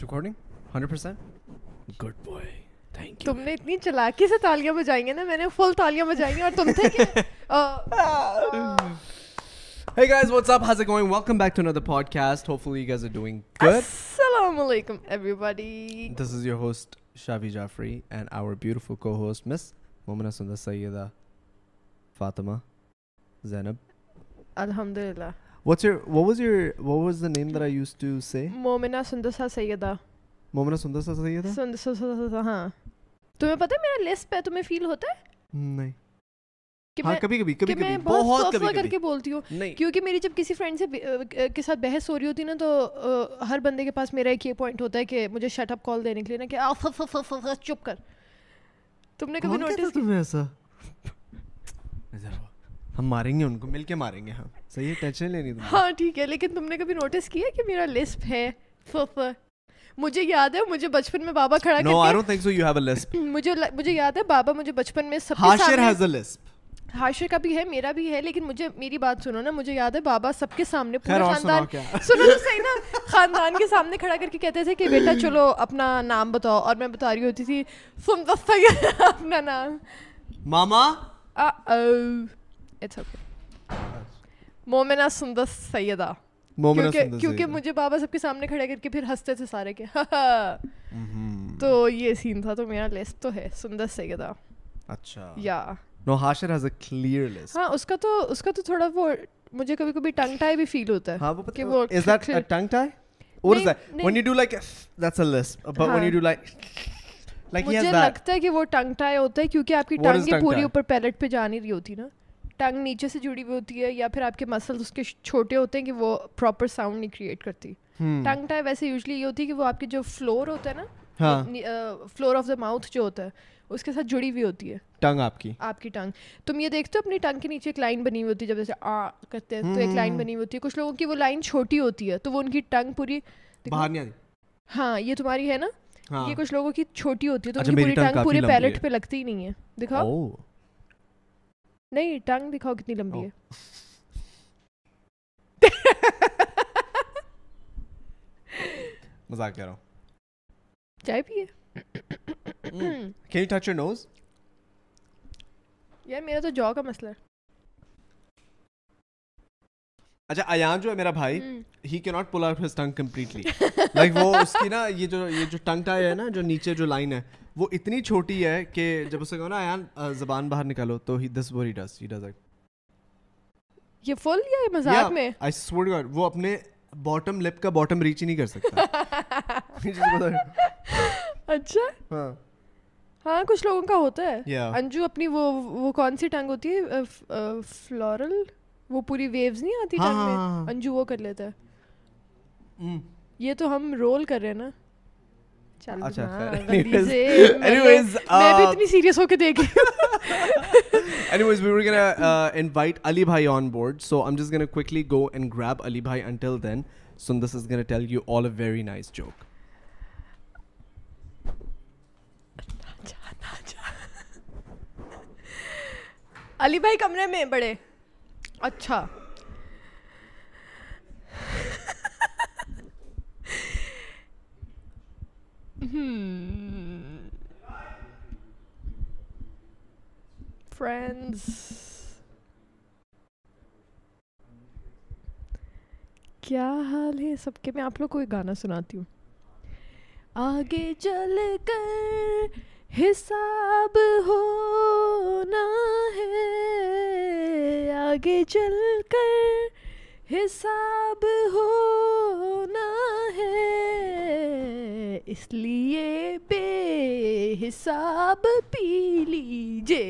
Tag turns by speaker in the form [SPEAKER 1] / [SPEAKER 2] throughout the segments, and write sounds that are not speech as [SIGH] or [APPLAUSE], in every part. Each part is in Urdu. [SPEAKER 1] تم تم نے نے اتنی سے تالیاں تالیاں نا میں فل اور Alhamdulillah. میری
[SPEAKER 2] جب کسی فرینڈ سے ہر بندے کے پاس میرا ایک یہ پوائنٹ ہوتا ہے کہ
[SPEAKER 1] ہم ماریں گے ان کو مل کے ماریں گے ہاں صحیح ہے ٹینشن لینی تھی ہاں ٹھیک ہے لیکن تم نے
[SPEAKER 2] کبھی نوٹس کیا کہ میرا لسپ ہے مجھے یاد ہے مجھے بچپن میں بابا کھڑا no I don't
[SPEAKER 1] think so you have a lisp
[SPEAKER 2] مجھے مجھے یاد ہے بابا مجھے بچپن میں سب کے سامنے ہیز ا لسپ ہاشر کا بھی ہے میرا بھی ہے لیکن مجھے میری بات سنو نا مجھے یاد ہے بابا سب کے سامنے پورے خاندان سنو تو صحیح نا خاندان کے سامنے کھڑا کر کے کہتے تھے کہ بیٹا چلو اپنا نام بتاؤ اور میں بتا رہی ہوتی تھی فم [LAUGHS] اپنا نام
[SPEAKER 1] ماما اٹس اوکے
[SPEAKER 2] مومنا سندر سیدہ کیونکہ مجھے بابا سب کے سامنے کھڑے کر کے پھر ہنستے تھے سارے کے تو یہ سین تھا تو میرا لسٹ تو ہے سندر سیدہ اچھا یا no Hashir has a clear list ہاں اس کا تو اس کا تو تھوڑا وہ مجھے کبھی کبھی ٹنگ ٹائی بھی فیل ہوتا ہے ہاں وہ پتہ ہے is that a tongue tie اور is that when you do like that's a lisp but when you do like like مجھے لگتا ہے کہ وہ ٹنگ ٹائی ہوتا ہے کیونکہ آپ کی ٹنگ پوری اوپر پیلٹ پہ جا نہیں رہی ہوتی نا ٹنگ نیچے سے جڑی ہوئی ہوتی ہے یا پھر آپ کے مسلس اس کے چھوٹے ہوتے ہیں کہ وہ پراپر ساؤنڈ نہیں کریٹ کرتی ٹنگ ٹائی ویسے یوزلی یہ ہوتی ہے کہ وہ آپ کے جو فلور ہوتا ہے نا فلور آف دا ماؤتھ جو ہوتا ہے اس کے ساتھ
[SPEAKER 1] جڑی ہوئی ہوتی ہے ٹنگ آپ کی آپ کی ٹنگ تم یہ
[SPEAKER 2] دیکھتے ہو اپنی ٹنگ کے نیچے ایک لائن بنی ہوئی ہوتی ہے جب جیسے آ کرتے ہیں تو ایک لائن بنی ہوئی ہوتی ہے کچھ لوگوں کی وہ لائن چھوٹی ہوتی ہے تو وہ ان کی ٹنگ
[SPEAKER 1] پوری
[SPEAKER 2] ہاں یہ تمہاری ہے نا ہاں۔ یہ کچھ لوگوں کی چھوٹی ہوتی ہے تو ان اچھا، کی پوری ٹنگ پورے پیلٹ پہ لگتی نہیں ہے دکھاؤ نہیں ٹانگ دکھاؤ کتنی لمبی ہے
[SPEAKER 1] مزاق کر رہا ہوں چائے پیے can you touch your nose
[SPEAKER 2] یار میرا تو جو کا مسئلہ ہے
[SPEAKER 1] اچھا ایان جو ہے میرا بھائی ہی کی not pull out his tongue completely like وہ اس کی نا یہ جو یہ جو ٹنگ ٹائی ہے نا جو نیچے جو لائن ہے وہ اتنی چھوٹی ہے کہ جب اسے کہو نا آیان زبان باہر نکالو تو ہی this bore he dish he does at یہ فل یا مذاق میں آئی سوڈ گاڈ وہ اپنے باٹم لپ کا باٹم ریچ ہی نہیں کر سکتا [LAUGHS] اچھا ہاں ہاں کچھ
[SPEAKER 2] لوگوں کا ہوتا ہے انجو اپنی وہ وہ کون سی ٹنگ ہوتی ہے فلورل وہ پوری ویوز نہیں آتی ہاں، ٹنگ میں ہاں، ہاں، انجو وہ کر لیتا ہے یہ تو ہم رول کر رہے ہیں نا علی بھائی کمرے میں بڑے اچھا فرین کیا حال ہے سب کے میں آپ لوگ کو ایک گانا سناتی ہوں آگے چل کر حساب ہونا ہے آگے چل کر حساب ہونا ہے اس لیے بے حساب پی پی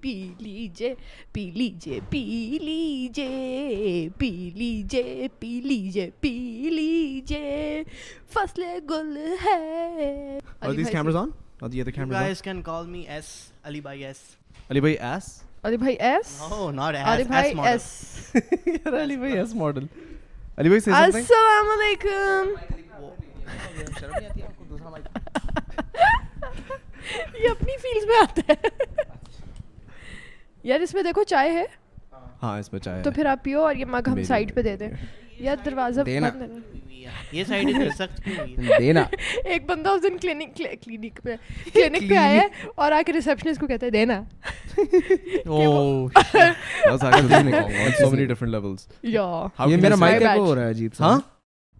[SPEAKER 2] پی پی پی پی پی لیجے لیجے لیجے لیجے لیجے لیجے لیجے فصل گل ہے السلام علیکم [LAUGHS] [LAUGHS] یار اس اس میں میں دیکھو چائے ہاں، چائے ہے ہاں تو پھر آپ پیو
[SPEAKER 1] اور یہ مگ [LAUGHS] ایک بندہ پہ کلینک پہ آیا اور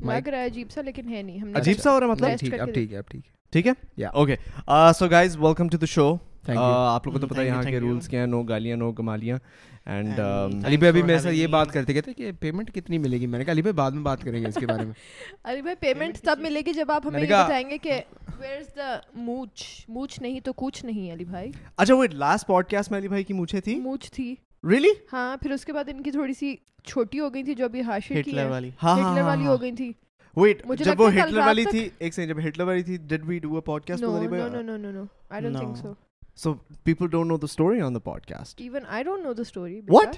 [SPEAKER 1] لگ رہا ہے عجیب سا لیکن ہے نہیں ہم عجیب سا ہو رہا مطلب ٹھیک اب ٹھیک ہے اب ٹھیک ہے ٹھیک ہے یا okay so guys welcome to the show آپ لوگوں کو تو پتا یہاں کے رولس کیا ہیں نو گالیاں نو گمالیاں اینڈ um, علی بھائی ابھی میرے ساتھ یہ بات کرتے کہتے کہ پیمنٹ کتنی ملے گی میں نے کہا علی بھائی بعد میں بات کریں گے اس کے بارے میں [LAUGHS] علی بھائی پیمنٹ تب ملے گی جب آپ ہمیں بتائیں گے کہ ویئر از دا موچ موچ نہیں تو کچھ نہیں علی بھائی اچھا وہ لاسٹ پوڈ کاسٹ میں علی بھائی کی موچے تھی موچ تھی ریلی ہاں پھر اس کے بعد ان کی تھوڑی سی چھوٹی ہو گئی تھی جو ابھی ہاشر کی والی ہاں، ہاں، ہاں، والی ہو گئی تھی ویٹ جب وہ ہٹلر والی تھی ایک سیکنڈ جب ہٹلر والی تھی did we do a podcast no know know know know I don't think so so people don't know the story on the podcast even I don't know the story what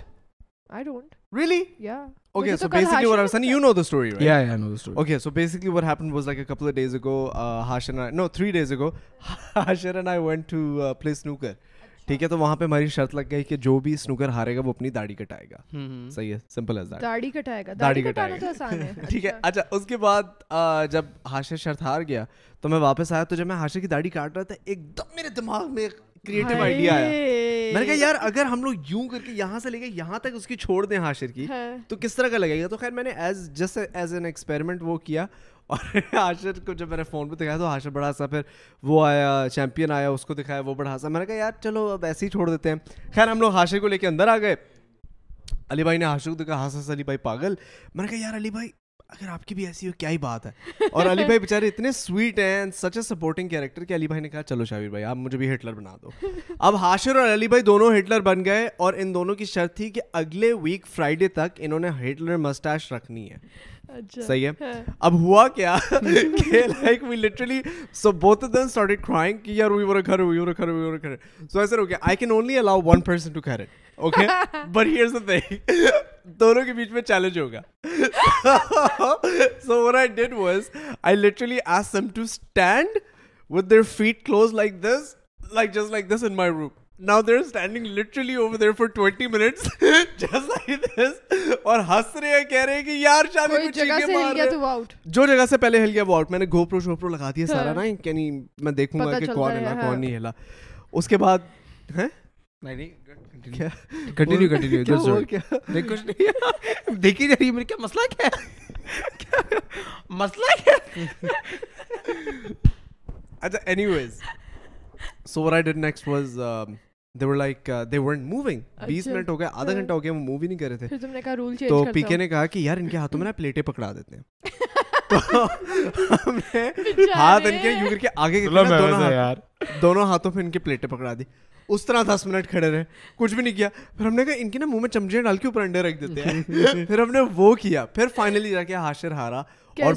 [SPEAKER 1] I don't. Really? Yeah. Okay, so basically what I was saying, you know the story, right? Yeah, yeah, I know the story. Okay, so basically what happened was like a couple of days ago, uh, Hashir and I, no, three days ago, [LAUGHS] Hashir and I ٹھیک ہے تو وہاں پہ ہماری شرط لگ گئی کہ جو بھی اسنوکر ہارے گا وہ اپنی داڑھی کٹائے گا صحیح ہے سمپل ایز داڑھی کٹائے گا داڑھی کٹائے گا [LAUGHS] ٹھیک ہے اچھا۔, اچھا اس کے بعد جب ہاشر شرط ہار گیا تو میں واپس آیا تو جب میں ہاشر کی داڑھی کاٹ رہا تھا ایک دم میرے دماغ میں کریٹو آئیڈیا آیا میں نے کہا یار اگر ہم لوگ یوں کر کے یہاں سے لے کے یہاں تک اس کی چھوڑ دیں ہاشر کی ہاں۔ تو کس طرح کا لگے گا تو خیر میں نے as just as an experiment وہ کیا اور حاشر کو جب میں نے فون پہ دکھایا تو حاشر بڑا ہنسا پھر وہ آیا چیمپئن آیا اس کو دکھایا وہ بڑا ہنسا میں نے کہا یار چلو اب ایسے ہی چھوڑ دیتے ہیں خیر ہم لوگ حاشر کو لے کے اندر آ گئے علی بھائی نے حاشق کو دیکھا ہنسا حص ہاں، ہاں، علی بھائی پاگل میں نے کہا یار علی بھائی اگر آپ کی بھی ایسی ہو کیا ہی بات ہے اور علی بھائی بیچارے اتنے سویٹ ہیں سچ اے سپورٹنگ کیریکٹر کہ علی بھائی نے کہا چلو شاویر بھائی آپ مجھے بھی ہٹلر بنا دو [LAUGHS] اب ہاشر اور علی بھائی دونوں ہٹلر بن گئے اور ان دونوں کی شرط تھی کہ اگلے ویک فرائیڈے تک انہوں نے ہٹلر مسٹاش
[SPEAKER 2] رکھنی ہے اچھا۔ صحیح ہے ہاں۔
[SPEAKER 1] اب ہوا کیا [LAUGHS] کہ like we literally so both then started crying کہ یار وی ور کر وی ور کر وی ور کر سو ایسا ہو گیا I can only allow one person to create thing دونوں کے بیچ میں چیلنج ہوگا جو جگہ سے پہلے ہل گیا گھوپرو شوپرو لگا دیا سارا میں دیکھوں گا کہ کون ہلا کون نہیں ہلا اس کے بعد ہو گیا وہ مووی نہیں کر رہے تھے پی کے نے کہا کہ یار ان کے ہاتھوں میں نا پلیٹیں پکڑا دیتے [LAUGHS] ہاتھ ان کے دونوں ہاتھوں پہ ان کی پلیٹیں پکڑا دی اس طرح دس منٹ کھڑے رہے کچھ بھی نہیں کیا پھر ہم نے کہا ان کی نا منہ میں چمچیاں ڈال کے اوپر انڈے رکھ دیتے ہیں [LAUGHS] پھر ہم نے وہ کیا پھر فائنلی جا کے ہاشر ہارا اور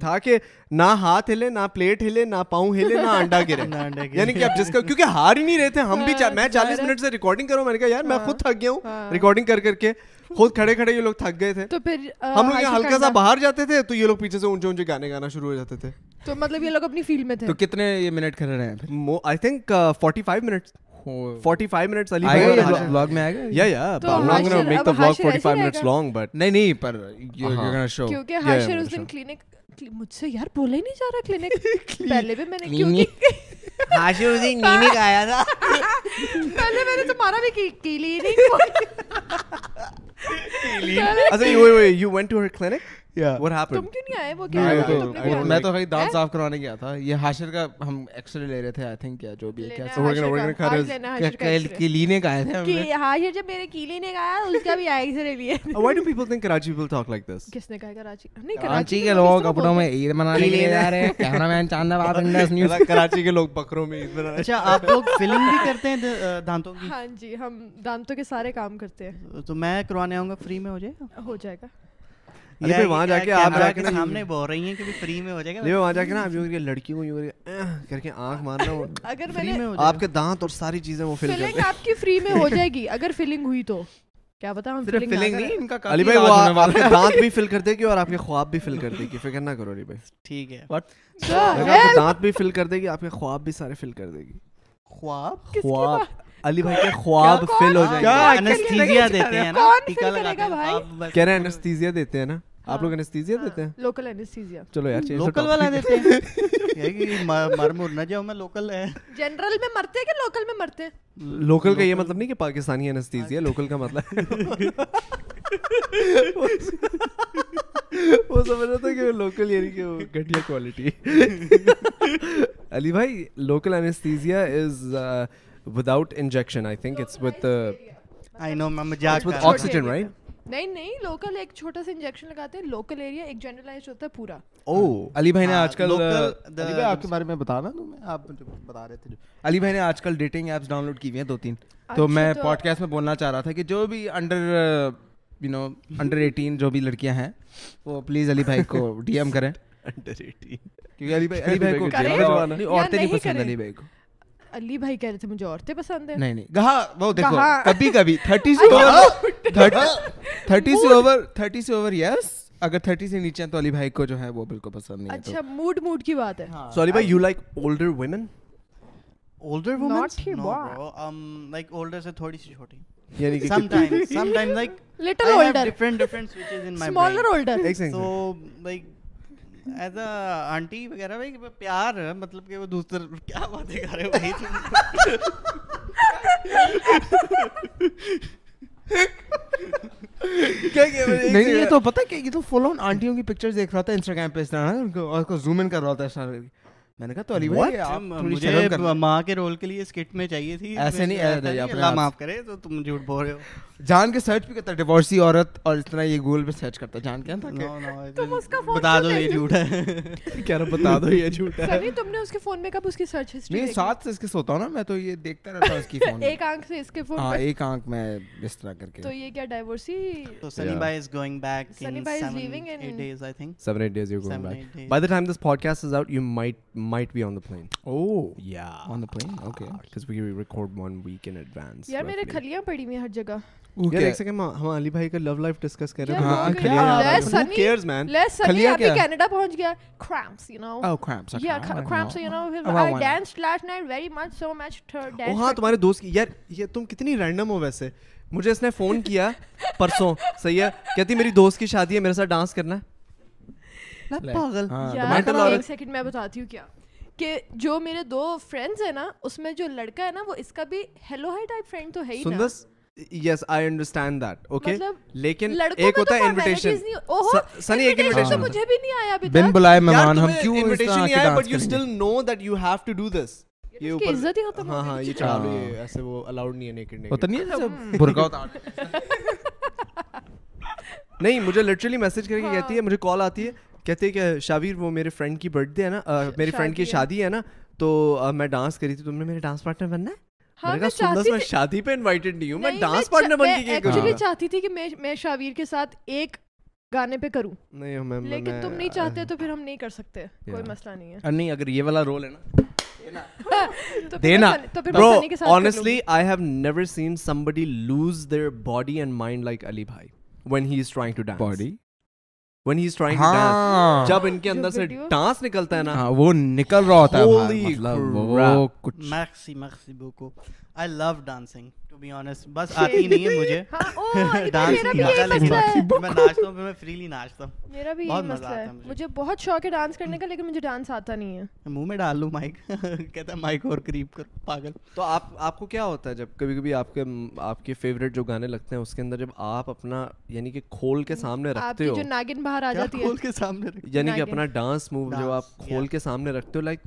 [SPEAKER 1] تھا کہ نہ ہاتھ ہلے نہ پلیٹ ہلے نہ پاؤں ہلے نہ انڈا [LAUGHS] گرے یعنی کہ جس کا کیونکہ ہار ہی نہیں رہے تھے ہم بھی میں چالیس ہاں، منٹ سے ریکارڈنگ کروں میں نے کہا یار میں ہاں، خود تھک گیا ہوں ریکارڈنگ ہاں۔ کر کر کے خود کھڑے کھڑے یہ لوگ تھک گئے تھے
[SPEAKER 2] تو پھر
[SPEAKER 1] ہم لوگ ہلکا سا باہر جاتے تھے تو یہ لوگ پیچھے سے اونچے اونچے گانے گانا شروع ہو جاتے تھے
[SPEAKER 2] تو تو مطلب یہ یہ لوگ اپنی فیلڈ میں تھے
[SPEAKER 1] کتنے منٹ رہے ہیں uh, آئی
[SPEAKER 2] بول رہا [LAUGHS] ہاشر آیا تھا
[SPEAKER 1] میں تو دانت صاف کرانے گیا تھا یہ کا کا کا کا ہم ایکسرے ایکسرے لے رہے رہے تھے تھے آئی تھنک جو بھی بھی بھی
[SPEAKER 2] آئے جب میرے
[SPEAKER 1] آیا اس لیے لیے کراچی کراچی کراچی کس نے کہا نہیں کے کے [LAUGHS] کے لوگ لوگ لوگ کپڑوں میں میں عید عید منانے منانے جا ہیں ہیں کیمرہ مین انڈس نیوز
[SPEAKER 3] بکروں اچھا آپ فلم کرتے دانتوں کی ہاں جی ہم دانتوں کے سارے کام کرتے ہیں تو میں کروانے آؤں گا گا فری میں ہو جائے ہو جائے گا فری میں
[SPEAKER 1] آنکھ مارنا دانت اور ساری چیزیں وہ فل
[SPEAKER 2] ہو جائے گی
[SPEAKER 1] اور آپ کے خواب بھی فل کر دے گی فکر نہ کرو علی بھائی ٹھیک ہے دانت بھی فل کر دے گی آپ کے خواب بھی سارے فل کر دے گی خواب خواب علی بھائی دیتے ہیں نا آپ لوگ انستیزیا دیتے ہیں لوکل انستیزیا چلو یار لوکل والا دیتے ہیں مر مر نہ جاؤ میں لوکل ہے جنرل میں مرتے ہیں کہ لوکل میں مرتے ہیں لوکل کا یہ مطلب نہیں کہ پاکستانی انستیزیا لوکل کا مطلب
[SPEAKER 2] وہ سمجھ رہا تھا کہ لوکل یعنی کہ گھٹیا کوالٹی علی بھائی local anaesthesia is without injection I think it's with I know میں مزاق وتھ آکسیجن رائٹ نہیں نہیں لوکل لوکل ایک ایک چھوٹا سا انجیکشن لگاتے ہیں ایریا جنرلائز
[SPEAKER 3] ہوتا ہے پورا دو تین اچھا، تو
[SPEAKER 1] میں پوڈ کاسٹ میں بولنا چاہ رہا تھا کہ جو بھی under you know under eighteen جو بھی لڑکیاں ہیں وہ پلیز علی بھائی کو ڈی [LAUGHS] ایم [LAUGHS] کو عورتیں نہیں پسند علی بھائی کو
[SPEAKER 2] علی بھائی کہہ رہے تھے مجھے عورتیں پسند ہیں
[SPEAKER 1] نہیں نہیں کہا وہ دیکھو کبھی کبھی تھرٹی [LAUGHS] سے اوور تھرٹی [LAUGHS] سے اوور تھرٹی سے اوور یس اگر تھرٹی سے نیچے ہیں تو علی بھائی کو جو ہے
[SPEAKER 2] وہ بالکل پسند نہیں اچھا موڈ موڈ کی بات
[SPEAKER 1] ہے سو ہاں۔ علی بھائی you like older women older women not he بو لائک اولڈر سے تھوڑی سی چھوٹی یعنی کہ
[SPEAKER 3] some time some time like little older different different switches in my smaller older so like as a aunty وغیرہ بھائی پیار مطلب کہ وہ دوسرے کیا باتیں کر رہے
[SPEAKER 1] بھائی نہیں یہ تو پتا کہ یہ تو فل آن آنٹیوں کی پکچر دیکھ رہا تھا انسٹاگرام پہ اس طرح اور زوم ان کر رہا تھا اس طرح میں نے
[SPEAKER 3] کہا تو علی بھائی مجھے ماں کے رول کے لیے اسکٹ میں چاہیے تھی ایسے نہیں جی، اللہ معاف کرے تو تم جھوٹ
[SPEAKER 1] بول رہے ہو جان کے سرچ بھی کرتا ہے ڈیورسی عورت اور اس طرح یہ گوگل پہ سرچ کرتا ہے جان کیا تھا [LAUGHS] بتا دو یہ جھوٹ ہے کہہ رہا بتا دو یہ جھوٹ ہے تم نے اس کے فون میں کب اس کی سرچ ہسٹری نہیں ساتھ سے اس کے سوتا ہوں نا میں تو یہ دیکھتا رہتا ہوں اس کی فون [LAUGHS] ایک آنکھ سے اس کے فون ہاں ایک آنکھ میں اس
[SPEAKER 2] طرح کر کے تو یہ کیا ڈائیورسی تو سنی بھائی از گوئنگ بیک سنی بھائی is leaving in 8 days I think 7 8 days you going back by the time this podcast is out you might میرے کھلیاں کھلیاں پڑی ہوئی ہیں ہر جگہ ہم علی بھائی کا لو لائف
[SPEAKER 1] ڈسکس کر رہے ہاں ہاں کینیڈا پہنچ گیا تمہارے دوست یار یہ تم کتنی رینڈم ہو ویسے مجھے اس نے فون کیا پرسوں صحیح ہے کہتی میری دوست کی شادی ہے میرے ساتھ ڈانس کرنا ہے پاگل
[SPEAKER 2] ایک سیکنڈ میں بتاتی ہوں کیا کہ جو میرے دو فرینڈز ہیں نا اس میں جو لڑکا ہے نا وہ اس کا بھی ہیلو ہائی ٹائپ
[SPEAKER 1] فرینڈ تو ہے ہی نا yes I understand that okay لیکن ایک ہوتا ہے انویٹیشن سنی ایک انویٹیشن مجھے بھی نہیں آیا ابھی بن بلائے مہمان ہم کیوں انویٹیشن نہیں
[SPEAKER 2] آیا but you still know that you have to do this یہ اوپر عزت ہی ختم ہاں ہاں یہ چالو ایسے وہ الاؤڈ نہیں ہے نیکڈ نیکڈ ہوتا نہیں ہے برکا ہوتا
[SPEAKER 1] نہیں مجھے لٹرلی میسج کر کے ہاں۔ کہتی ہے مجھے کال آتی ہے کہتے کہ شاویر وہ میرے فرینڈ کی برتھ ڈے ہے نا میرے فرینڈ کی شادی ہے نا تو میں ڈانس کری تھی تم نے میرے ڈانس پارٹنر بننا ہے ہاں، میں شادی پہ انوائٹڈ نہیں ہوں میں ڈانس پارٹنر بن کے
[SPEAKER 2] کیا ہاں۔ چاہتی تھی کہ میں شاویر کے ساتھ ایک گانے پہ کروں نہیں لیکن تم نہیں چاہتے تو پھر ہم نہیں کر سکتے کوئی مسئلہ نہیں ہے نہیں
[SPEAKER 1] اگر یہ والا رول ہے نا loose their body and mind like Ali بھائی when he is trying to dance body dance ہاں۔ جب ان کے اندر سے ڈانس نکلتا ہے نا ہاں، وہ نکل رہا ہوتا ہے پاگل تو آپ کے آپ کے فیوریٹ جو گانے لگتے ہیں اس کے اندر جب آپ اپنا یعنی کہ کھول کے سامنے رکھتے ہو ناگن باہر آ جاتی ہے کھول کے سامنے یعنی کہ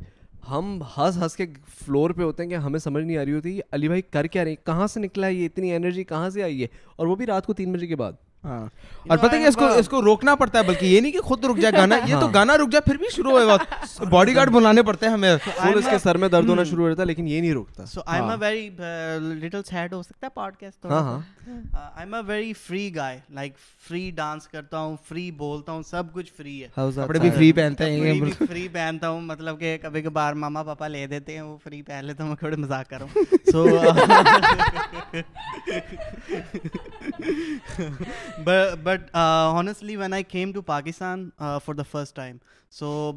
[SPEAKER 1] ہم ہنس ہنس کے فلور پہ ہوتے ہیں کہ ہمیں سمجھ نہیں آ رہی ہوتی علی بھائی کر کے آ رہی کہاں سے نکلا ہے یہ اتنی انرجی کہاں سے آئی ہے اور وہ بھی رات کو تین بجے کے بعد ہاں۔ اور پتہ کہ اس کو اس کو روکنا پڑتا ہے بلکہ یہ نہیں کہ خود رک جائے گانا یہ تو ہاں۔ گانا رک جائے پھر بھی شروع ہوئے بات باڈی گارڈ بلانے پڑتے ہیں ہمیں پھر اس کے سر میں درد ہونا hmm. شروع ہو جاتا ہے لیکن یہ نہیں رکتا so I am a very little sad ہو سکتا ہے پوڈ کاسٹ ہاں ہاں I am a very free guy like free dance کرتا ہوں فری بولتا ہوں سب کچھ فری ہے کپڑے بھی فری پہنتے ہیں فری پہنتا ہوں مطلب کہ کبھی کبھار ماما پاپا لے دیتے ہیں وہ فری پہن لیتا ہوں میں تھوڑے مذاق کر رہا ہوں so but honestly when I came to Pakistan for the first time so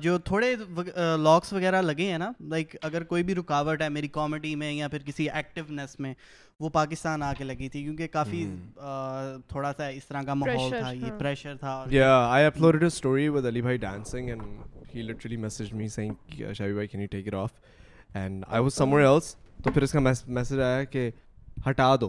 [SPEAKER 1] جو تھوڑے لاکس uh, وغیرہ لگے ہیں نا لائک اگر کوئی بھی رکاوٹ ہے میری کامیڈی میں یا پھر کسی ایکٹیونیس میں وہ پاکستان آ کے لگی تھی کیونکہ کافی hmm. uh, تھوڑا سا اس طرح کا ماحول تھا یہ پریشر تھا تو پھر اس کا میسج آیا کہ ہٹا دو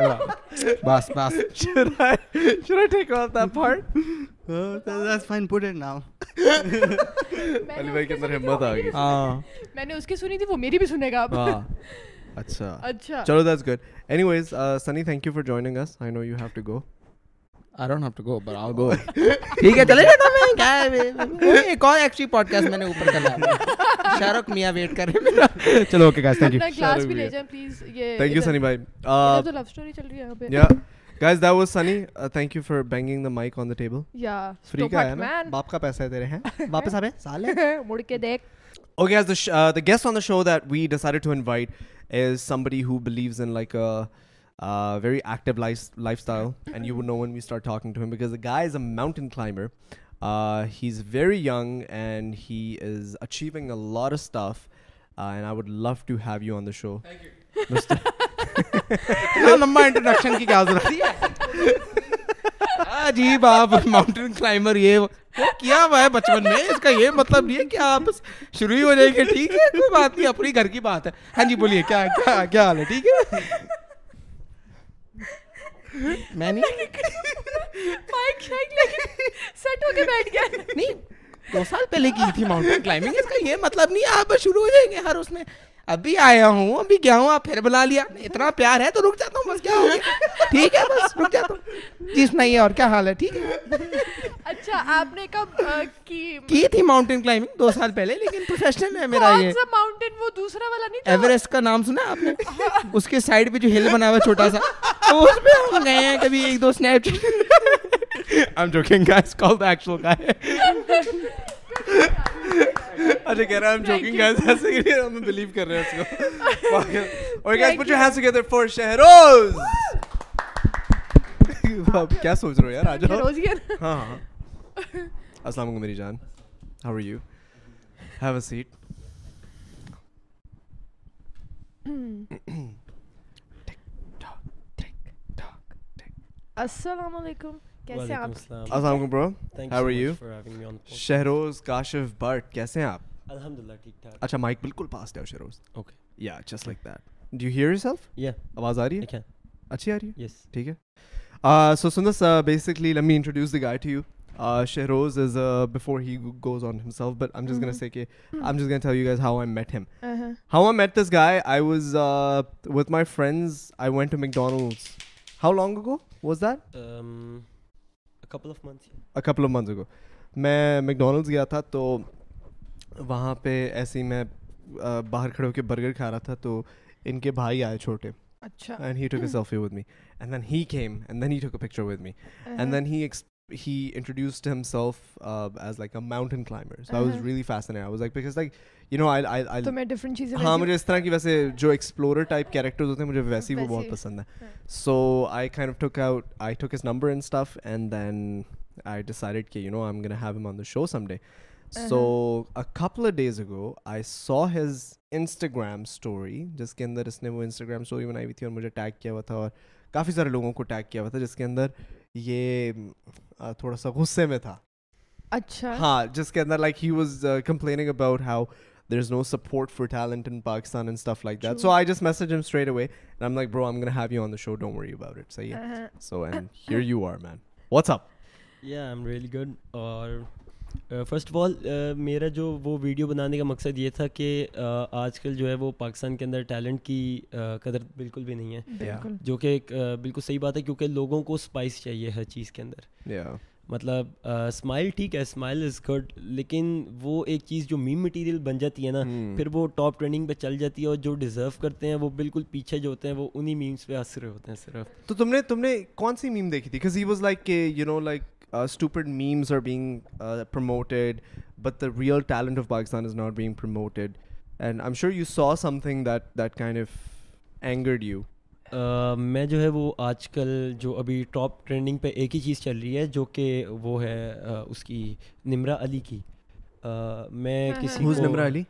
[SPEAKER 1] بس بس should I should I take off that part that's fine put it now Ali بھائی کے اندر ہمت آ گئی ہاں میں نے اس کی سنی تھی وہ میری بھی سنے گا اب اچھا اچھا چلو that's good anyways Sunni thank you for joining us I know you have to go I I don't have to go go but ٹھیک ہے ہے ہے ہے ہے چلے جاتا میں میں کیا ایک اور ایکچولی نے اوپر کر کر لیا میاں ویٹ رہے ہیں ہیں چلو okay okay guys guys thank thank thank you you you class بھی لے جائیں پلیز یہ سنی سنی بھائی تو لو سٹوری چل رہی یہاں پہ یا یا that was for banging the the the mic on table free کا کا باپ پیسہ تیرے واپس آ مڑ کے دیکھ guest on the show that we to invite is somebody who believes this white very active life lifestyle guy is a mountain climber he is very young and he is achieving a lot stuff and I would love to have you on the show لمبا انٹروڈکشن کی کیا ضرورت ہے جی باپ ماؤنٹین کلائمبر یہ کیا ہوا ہے بچپن میں
[SPEAKER 4] اس کا یہ مطلب نہیں ہے کہ آپ شروع ہی ہو جائیں گے ٹھیک ہے کوئی بات نہیں اپنی گھر کی بات ہے ہاں جی بولیے کیا کیا حال ہے ٹھیک ہے میں نہیں دو سال پہلے کی تھی ماؤنٹین کلائمبنگ اس کا یہ مطلب نہیں آپ شروع ہو جائیں گے ہر اس میں ابھی آیا ہوں ابھی گیا ہوں آپ پھر بلا لیا اتنا پیار ہے تو رک جاتا ہوں بس کیا ٹھیک ہے بس رک جاتا ہوں جس جی، نہیں اور کیا حال ہے ٹھیک ہے اچھا آپ نے کب کی تھی ماؤنٹین ماؤنٹین کلائمبنگ دو دو سال پہلے لیکن پروفیشنل ہے میرا یہ وہ دوسرا والا نہیں ایوریسٹ کا نام سنا آپ نے اس ہاں۔ اس اس کے سائڈ پہ پہ جو ہل بنا ہوا چھوٹا سا ہم ہم گئے ہیں ہیں کبھی ایک I'm joking guys call the actual guy اچھا کہہ رہا ایسے بلیو کر رہے رہے کو [LAUGHS] اور شہروز [LAUGHS] کیا سوچ ہو یار آ جاؤ ہاں ہاں السلام علیکم میری جان ہاؤ یو شہروز کاشف بٹ کیسے ہیں آپ الحمد للہ ٹھیک ٹھاک اچھا مائک بالکل پاس آواز آ رہی ہے you Shahroz is before he McDonald گیا تھا تو وہاں پہ ایسے ہی میں باہر کھڑے ہو کے برگر کھا رہا تھا تو ان کے بھائی آئے چھوٹے اچھا and and and and he he he he talk talk a a selfie with with me me then then then came picture he introduce him like a mountain climber ہاں مجھے اس طرح کی ویسے جو ایکسپلورر ٹائپ کیریکٹرز ہوتے ہیں مجھے ویسی وہ بہت پسند ہے سو آئی ٹوکر انٹاف اینڈ دین کہ you know gonna have him on the show some day so days ago I saw his Instagram story جس کے اندر اس نے وہ انسٹاگرام اسٹوری بنائی ہوئی تھی اور مجھے ٹیگ کیا ہوا تھا اور کافی سارے لوگوں کو ٹیگ کیا ہوا تھا جس کے اندر یہ تھوڑا سا غصے میں تھا اچھا ہاں جس کے اندر like he was complaining about how there is no support for talent in Pakistan and stuff like that so I just message him straight away and I'm like bro I'm gonna have you on the show don't worry about it صحیح ہے so and here you are man what's up یا آئی ایم ریئلی گڈ اور فرسٹ آف آل میرا جو وہ ویڈیو بنانے کا مقصد یہ تھا کہ uh, آج کل جو ہے وہ پاکستان کے اندر ٹیلنٹ کی uh, قدر بالکل بھی نہیں ہے جو کہ uh, بالکل صحیح بات ہے کیونکہ لوگوں کو اسپائس چاہیے ہر چیز کے اندر مطلب اسمائل ٹھیک ہے اسمائل از گڈ لیکن وہ ایک چیز جو میم مٹیریل بن جاتی ہے نا hmm. پھر وہ ٹاپ ٹریننگ پہ چل جاتی ہے اور جو ڈیزرو کرتے ہیں وہ بالکل پیچھے جو ہوتے ہیں وہ انہیں میمس پہ اثر ہوتے ہیں صرف تو تم تم نے نے کون سی میم دیکھی تھی لائک کہ you know stupid memes are being being promoted promoted but the real talent of of Pakistan is not and I am sure you you so something
[SPEAKER 5] that that kind angered میں جو ہے وہ آج کل جو ابھی ٹاپ ٹرینڈنگ پہ ایک ہی چیز چل رہی ہے جو کہ وہ ہے uh, اس کی نمرا علی کی uh, میں ہاں، ہاں،
[SPEAKER 6] کسی ہاں۔ نمرا علی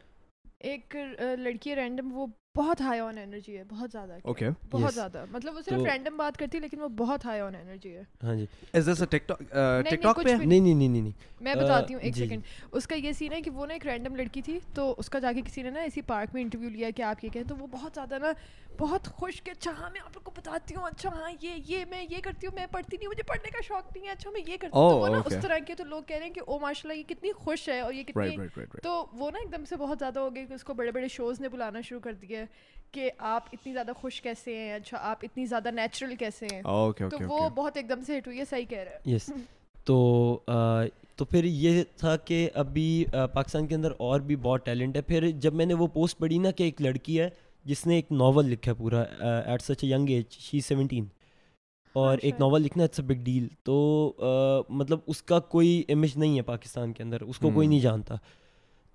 [SPEAKER 6] ایک uh, لڑکی رینڈم وہ بہت ہائی آن انرجی ہے بہت زیادہ اوکے اچھا۔ بہت زیادہ مطلب وہ صرف رینڈم بات کرتی ہے لیکن وہ بہت ہائی آن انرجی
[SPEAKER 4] ہے
[SPEAKER 6] ہاں جی is
[SPEAKER 5] this TikTok TikTok پہ نہیں نہیں نہیں نہیں میں بتاتی ہوں ایک سیکنڈ
[SPEAKER 6] جی، جی۔ اس کا یہ سین ہے کہ وہ نا ایک رینڈم لڑکی تھی تو اس کا جا کے کسی نے نا اسی پارک میں انٹرویو لیا کہ آپ یہ کہیں تو وہ بہت زیادہ نا بہت خوش کہ اچھا ہاں میں آپ لوگ کو بتاتی ہوں اچھا ہاں یہ یہ میں یہ کرتی ہوں میں پڑھتی نہیں مجھے پڑھنے کا شوق نہیں ہے اچھا میں یہ کرتی ہوں oh, وہ نا اس طرح کے تو لوگ کہہ رہے ہیں کہ او ماشاء اللہ یہ کتنی خوش ہے اور یہ کتنی تو وہ نا ایک دم سے بہت زیادہ ہو گئی کہ اس کو بڑے بڑے شوز نے بلانا شروع کر دیا کہ آپ اتنی زیادہ خوش کیسے ہیں اچھا آپ اتنی زیادہ نیچرل
[SPEAKER 5] کیسے ہیں oh, تو وہ بہت ایک دم سے ہٹ ہوئی ہے صحیح کہہ رہے ہیں تو تو پھر یہ تھا کہ ابھی پاکستان کے اندر اور بھی بہت ٹیلنٹ ہے پھر جب میں نے وہ پوسٹ پڑھی نا کہ ایک لڑکی ہے جس نے ایک ناول لکھا پورا at such a young age she seventeen اور ایک اچھا۔ ناول لکھنا اٹس اے بگ ڈیل تو مطلب اس کا کوئی امیج نہیں ہے پاکستان کے اندر اس کو کوئی نہیں جانتا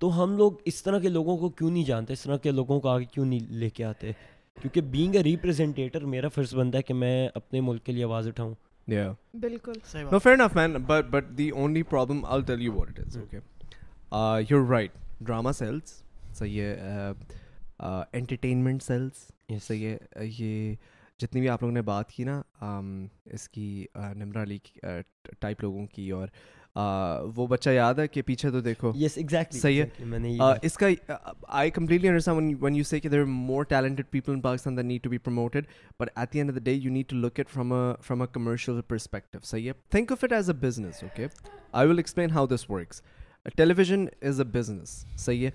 [SPEAKER 5] تو ہم لوگ اس طرح کے لوگوں کو کیوں نہیں جانتے اس طرح کے لوگوں کو آگے کیوں نہیں لے کے آتے کیونکہ بینگ اے میرا فرض بنتا ہے کہ میں اپنے ملک کے لیے آواز اٹھاؤں بالکل
[SPEAKER 4] ڈراما سیلس صحیح ہے انٹرٹینمنٹ سیلس جیسے یہ یہ جتنی بھی آپ لوگوں نے بات کی نا اس کی نمرا علی ٹائپ لوگوں کی اور وہ بچہ یاد ہے کہ پیچھے تو دیکھو یس ایگزیکٹلی صحیح ہے اس کا آئی کمپلیٹلی انڈرسٹینڈ یو کہ there are more talented people in Pakistan that need to be promoted but at the end of the day you need to look it from from a commercial perspective صحیح ہے think of it as a business okay I will explain how this works television is a business صحیح ہے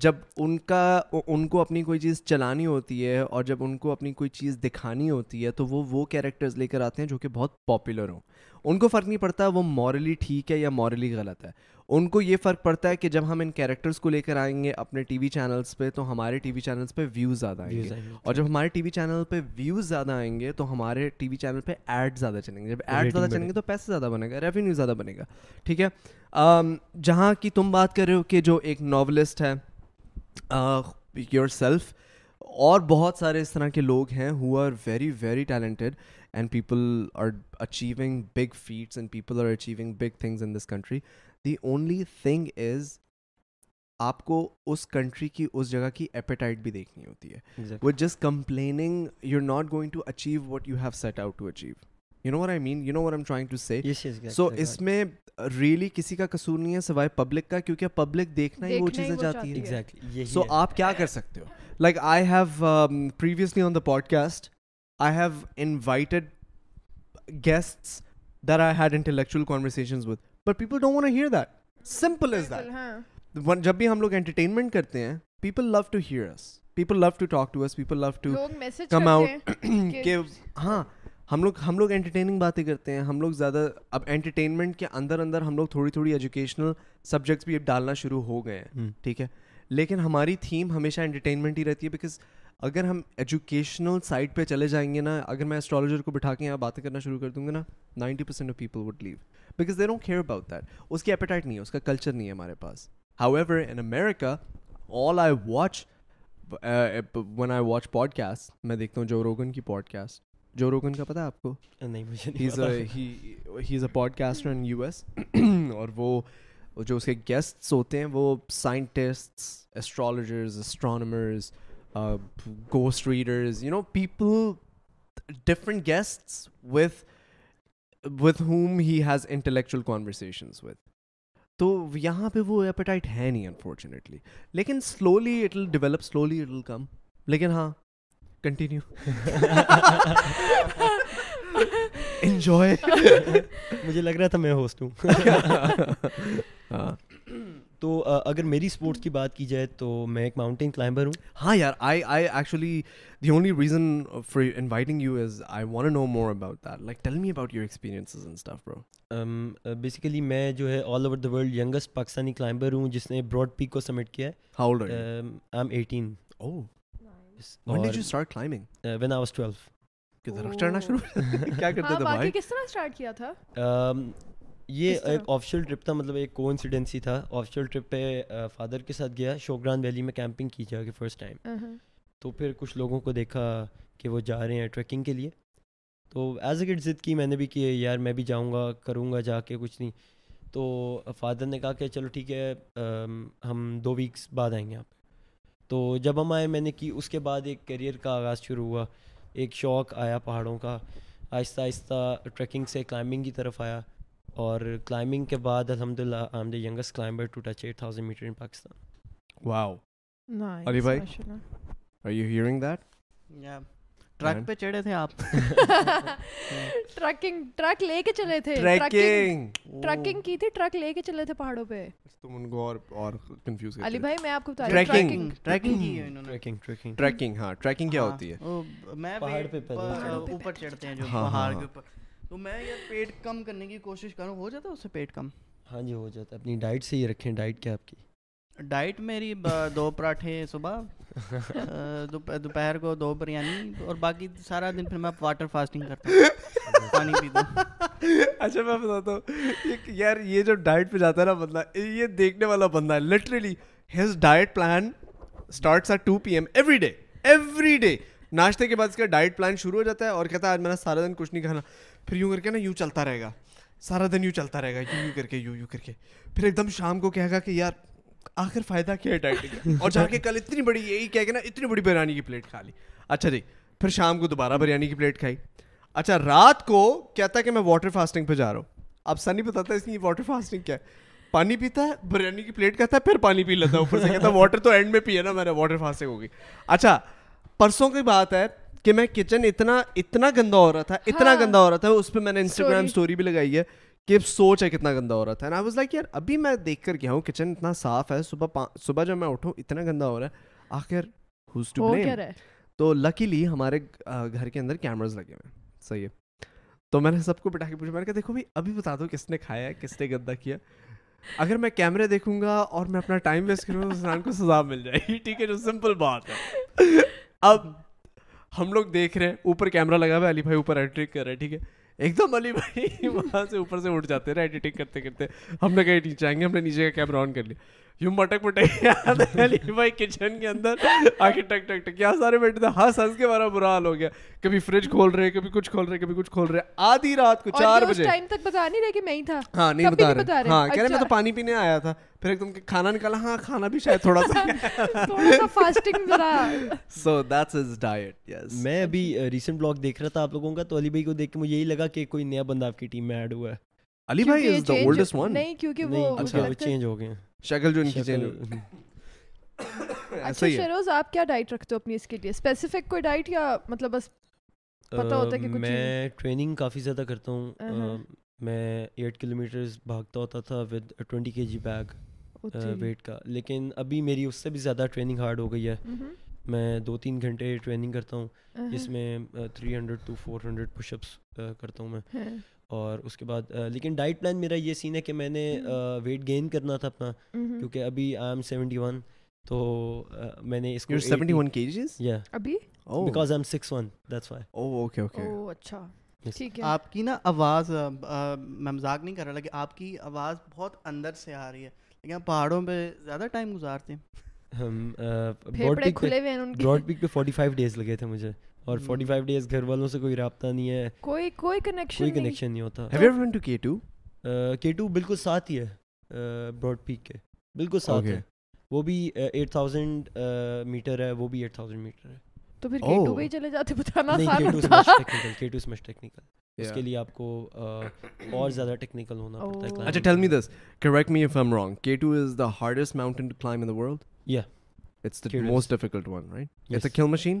[SPEAKER 4] جب ان کا ان کو اپنی کوئی چیز چلانی ہوتی ہے اور جب ان کو اپنی کوئی چیز دکھانی ہوتی ہے تو وہ وہ کیریکٹرز لے کر آتے ہیں جو کہ بہت پاپولر ہوں ان کو فرق نہیں پڑتا وہ مورلی ٹھیک ہے یا مورلی غلط ہے ان کو یہ فرق پڑتا ہے کہ جب ہم ان کیریکٹرس کو لے کر آئیں گے اپنے ٹی وی چینلس پہ تو ہمارے ٹی وی چینلس پہ ویوز زیادہ آئیں گے اور جب ہمارے ٹی وی چینل پہ ویوز زیادہ آئیں گے تو ہمارے ٹی وی چینل پہ ایڈ زیادہ چلیں گے جب ایڈ زیادہ چلیں گے تو پیسے زیادہ بنے گا ریونیو زیادہ بنے گا ٹھیک ہے جہاں کی تم بات کر رہے ہو کہ جو ایک ناولسٹ ہے یور سیلف اور بہت سارے اس طرح کے لوگ ہیں who are very very talented and people are achieving big feats and people are achieving big things in this country the only thing is آپ کو اس کنٹری کی اس جگہ کی ایپیٹائٹ بھی دیکھنی ہوتی ہے with just complaining you are not going to achieve what you have set out to to achieve you you know know I mean I'm trying so اس میں ریئلی کسی کا قصور نہیں ہے سوائے پبلک کا کیونکہ پبلک دیکھنا ہی وہ چیزیں جاتی ہیں سو آپ کیا کر سکتے ہو like I have previously on the podcast I have invited guest there I had intellectual conversations with but people don't want hear that simple is that جب بھی ہم لوگ انٹرٹینمنٹ کرتے ہیں people love to hear us people love to talk to us people love to come out کہ ہاں ہم لوگ ہم لوگ انٹرٹیننگ باتیں کرتے ہیں ہم لوگ زیادہ اب انٹرٹینمنٹ کے اندر اندر ہم لوگ تھوڑی تھوڑی ایجوکیشنل سبجیکٹس بھی اب ڈالنا شروع ہو گئے ہیں ٹھیک ہے لیکن ہماری تھیم ہمیشہ انٹرٹینمنٹ ہی رہتی ہے بیکاز اگر ہم ایجوکیشنل سائٹ پہ چلے جائیں گے نا اگر میں اسٹرالوجر کو بٹھا کے یہاں باتیں کرنا شروع کر دوں گا نا ninety percent of people would leave because care about that اس کی ایپیٹائٹ نہیں ہے اس کا کلچر نہیں ہے ہمارے پاس however in America all I watch one I watch podcast میں دیکھتا ہوں جو روگن کی پوڈ کاسٹ جو روگن کا پتا ہے آپ کو نہیں مجھے از a podcaster in U S اور وہ جو اس کے گیسٹس ہوتے ہیں وہ scientist astrologers astronomers ghost readers you know people different guests with with home has intellectual conversations with تو یہاں پہ وہ ایپیٹائٹ ہے نہیں انفارچونیٹلی لیکن slowly it will develop slowly it will come لیکن ہاں کنٹینیو انجوائے
[SPEAKER 5] [LAUGHS] مجھے لگ رہا تھا میں ہوسٹ
[SPEAKER 4] ہوں [LAUGHS]
[SPEAKER 5] ہاں تو اگر میری اسپورٹس کی بات کی جائے تو میں ایک ماؤنٹین
[SPEAKER 4] کلائمبر ہوں ہاں یار I I actually the only reason for inviting you is I one know more about that like tell me about your experiences in stuff bro basically
[SPEAKER 5] میں جو ہے all over the world youngest Pakistani climber ہوں جس نے براڈ پیک کو سبمٹ کیا ہے how old I am 18 oh When did you start climbing? Uh, when I was 12. کدھر چڑھنا شروع [LAUGHS] کیا کرتے ہاں، تھے بھائی کس طرح سٹارٹ کیا تھا یہ ایک آفشیل ٹرپ تھا مطلب ایک کو تھا آفشیل ٹرپ پہ فادر کے ساتھ گیا شوگران ویلی میں کیمپنگ کی جا کے فرسٹ ٹائم تو پھر کچھ لوگوں کو دیکھا کہ وہ جا رہے ہیں ٹریکنگ کے لیے تو ایز اے گٹ ضد کی میں نے بھی کہ یار میں بھی جاؤں گا کروں گا جا کے کچھ نہیں تو فادر نے کہا کہ چلو ٹھیک ہے ہم دو ویکس بعد آئیں گے آپ تو جب ہم آئے میں نے کی اس کے بعد ایک کیریئر کا آغاز شروع ہوا ایک شوق آیا پہاڑوں کا آہستہ آہستہ ٹریکنگ سے کلائمبنگ کی طرف آیا اور کلائمبنگ کے بعد الحمد للہ I am the youngest climber to touch eight thousand metre in Pakistan wow Ali بھائی are you hearing that truck پہ چڑھے تھے آپ ٹرکنگ ٹرک لے
[SPEAKER 7] کے چلے تھے ٹرکنگ ٹرکنگ کی تھی ٹرک لے کے چلے تھے پہاڑوں پہ تم ان کو اور اور کنفیوز علی بھائی میں آپ کو بتا رہا ہوں کی ہے انہوں نے ٹرکنگ ٹرکنگ ٹرکنگ ہاں ٹرکنگ کیا ہوتی ہے میں پہاڑ پہ اوپر چڑھتے ہیں جو پہاڑ کے اوپر تو میں یار پیٹ کم کرنے کی کوشش کروں ہو جاتا ہے اس سے پیٹ کم
[SPEAKER 5] ہاں جی ہو جاتا ہے اپنی ڈائٹ سے یہ رکھیں ڈائٹ کیا آپ کی
[SPEAKER 7] ڈائٹ میری دو پراٹھے صبح دوپہر کو دو بریانی اور باقی سارا دن پھر میں واٹر فاسٹنگ کرتا ہوں [LAUGHS] پانی
[SPEAKER 4] پیتا ہوں اچھا میں بتاتا ہوں یار یہ جو ڈائٹ پہ جاتا ہے نا بندہ یہ دیکھنے والا بندہ ہے literally his diet plan starts two P M every every day day ناشتے کے بعد اس کا ڈائٹ پلان شروع ہو جاتا ہے اور کہتا ہے آج میں نے سارا دن کچھ نہیں کھانا پھر یوں کر کے نا یوں چلتا رہے گا سارا دن یوں چلتا رہے گا یوں یوں کر کے یوں یوں کر کے پھر ایک دم شام کو کہے گا کہ یار آخر فائدہ کیا ہے ڈائٹ اور جا کے کل اتنی بڑی یہی کہہ کے نا اتنی بڑی بریانی کی پلیٹ کھا لی اچھا جی پھر شام کو دوبارہ بریانی کی پلیٹ کھائی اچھا رات کو کہتا ہے کہ میں واٹر فاسٹنگ پہ جا رہا ہوں اب سر نہیں بتاتا اس لیے واٹر فاسٹنگ کیا ہے پانی پیتا ہے بریانی کی پلیٹ کہتا ہے پھر پانی پی لیتا ہے اوپر سے کہتا ہے واٹر تو اینڈ میں پیے نا میں نے واٹر فاسٹنگ ہوگی اچھا پرسوں کی بات ہے کہ میں کچن اتنا اتنا گندا ہو رہا تھا اتنا ہاں۔ گندا ہو رہا تھا اس پہ میں نے انسٹاگرام اسٹوری بھی لگائی ہے کہ سوچ ہے کتنا گندا ہو رہا تھا لائک یار ابھی میں دیکھ کر گیا ہوں کچن اتنا صاف ہے صبح صبح جب میں اٹھوں اتنا گندا ہو رہا ہے آخر تو لکیلی ہمارے گھر کے اندر کیمراز لگے ہوئے ہیں صحیح ہے تو میں نے سب کو بٹھا کے پوچھا میں نے کہا دیکھو بھائی ابھی بتا دو کس نے کھایا ہے کس نے گندا کیا اگر میں کیمرے دیکھوں گا اور میں اپنا ٹائم ویسٹ کروں گا انسان کو سزا مل جائے گی [LAUGHS] ٹھیک ہے جو سمپل بات ہے اب ہم لوگ دیکھ رہے ہیں اوپر کیمرہ لگا ہوا ہے علی بھائی اوپر ایڈیٹنگ کر رہے ہیں ٹھیک ہے ایک دم علی بھائی [LAUGHS] وہاں سے اوپر سے اٹھ جاتے رہے ایڈیٹنگ کرتے کرتے ہم نے کہیں نیچے آئیں گے ہم نے نیچے کا کیمرا آن کر لیا یوں مٹک مٹک علی بھائی کچن کے کے کے اندر آ ٹک ٹک ٹک سارے بیٹھے تھے ہنس ہنس ہمارا برا حال ہو گیا کبھی کبھی کبھی فریج کھول کھول کھول رہے رہے رہے رہے رہے رہے کچھ کچھ آدھی رات کو چار بجے ٹائم تک بتا بتا نہیں
[SPEAKER 6] نہیں کہ میں میں ہی
[SPEAKER 4] تھا تھا ہاں ہاں ہاں کہہ تو اچھا۔ پانی پینے آیا پھر
[SPEAKER 5] ایک کھانا کھانا نکالا
[SPEAKER 4] ہاں، بھی شاید
[SPEAKER 5] تھوڑا سا fasting so that's is diet yes میں ابھی ریسنٹ بلاگ دیکھ رہا تھا آپ لوگوں کا تو علی بھائی کو دیکھ کے مجھے یہی لگا کہ کوئی نیا بندہ آپ کی ٹیم میں ایڈ ہوا ہے علی بھائی از دا اولڈسٹ ون نہیں کیونکہ وہ اچھا چینج ہو گئے ہیں شکل لیکن ابھی میری اس سے دو تین گھنٹے جس میں اور اس کے بعد لیکن ڈائٹ پلان میرا یہ سین ہے کہ میں نے ویٹ گین کرنا تھا اپنا کیونکہ ابھی آئی ایم سیونٹی ون تو میں نے اس کو سیونٹی ون کے جیز یا ابھی because I am six one that's why oh okay
[SPEAKER 7] okay oh اچھا آپ کی نا آواز میں مذاق نہیں کر رہا لیکن آپ کی آواز بہت اندر سے آ رہی ہے لیکن آپ پہاڑوں پہ زیادہ ٹائم گزارتے ہیں ہم بروڈ پیک پہ فورٹی فائیو ڈیز لگے تھے مجھے اور 45 hmm. ڈیز گھر والوں سے کوئی رابطہ نہیں ہے کوئی کوئی کنیکشن کوئی کنیکشن نہیں ہوتا have you ever been to K2 K2 بالکل ساتھ ہی ہے براڈ پیک کے بالکل ساتھ ہے وہ بھی 8000 میٹر ہے وہ بھی 8000 میٹر ہے تو پھر K2 پہ ہی چلے جاتے بتانا آسان تھا K2 سمجھ ٹیکنیکل اس کے لیے آپ کو اور زیادہ ٹیکنیکل ہونا oh. پڑتا ہے اچھا tell me this correct me if I'm wrong K2 is the hardest mountain to climb in the world یا it's the most difficult one right it's
[SPEAKER 5] a kill machine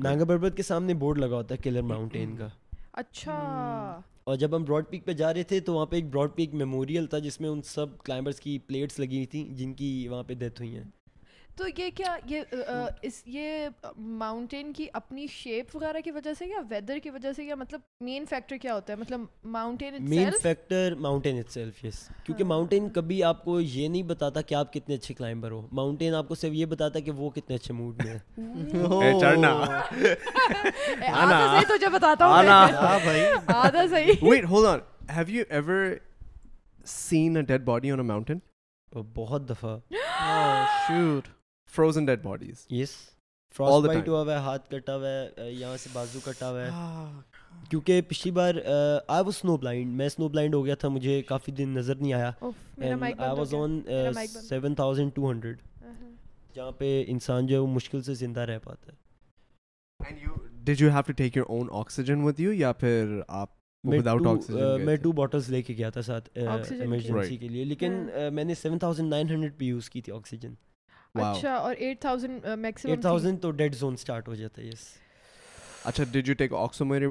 [SPEAKER 5] Nanga Parbat کے سامنے بورڈ لگا ہوتا ہے کلر ماؤنٹین کا
[SPEAKER 6] اچھا
[SPEAKER 5] اور جب ہم براڈ پیک پہ جا رہے تھے تو وہاں پہ ایک براڈ پیک میموریل تھا جس میں ان سب کلائمبرس کی پلیٹس لگی ہوئی تھیں جن کی وہاں پہ ڈیتھ ہوئی ہیں
[SPEAKER 6] تو یہ کیا یہ hmm. اس یہ ماؤنٹین کی اپنی شیپ وغیرہ کی وجہ سے یا ویدر کی وجہ سے یا مطلب
[SPEAKER 5] مین فیکٹر کیا ہوتا ہے مطلب mountain main factor mountain itself yes کیونکہ ماؤنٹین ہاں. کبھی آپ کو یہ نہیں بتاتا کہ آپ کتنے اچھے کلائمبر ہو ماؤنٹین آپ کو صرف یہ بتاتا کہ وہ کتنے اچھے موڈ میں ہے چڑھنا [LAUGHS] آنا تجھے بتاتا ہوں [LAUGHS] آدھا صحیح wait hold on have you ever seen a dead body on a mountain بہت دفعہ shoot oh, frozen dead bodies yes ہوا ہوا ہوا ہے ہے ہے ہاتھ کٹا کٹا یہاں سے بازو کیونکہ پچھلی بار آئی واز سنو بلائنڈ میں سنو بلائنڈ ہو گیا تھا مجھے کافی دن نظر نہیں آیا سیون
[SPEAKER 4] جہاں پہ انسان جو ہے ہے وہ مشکل سے زندہ رہ پاتا میں نے
[SPEAKER 5] اچھا اچھا اچھا اچھا اچھا اچھا اور 8000 8000 میکسیمم تو dead dead dead dead zone start ہو جاتا ہے ہے yes yes you
[SPEAKER 4] you you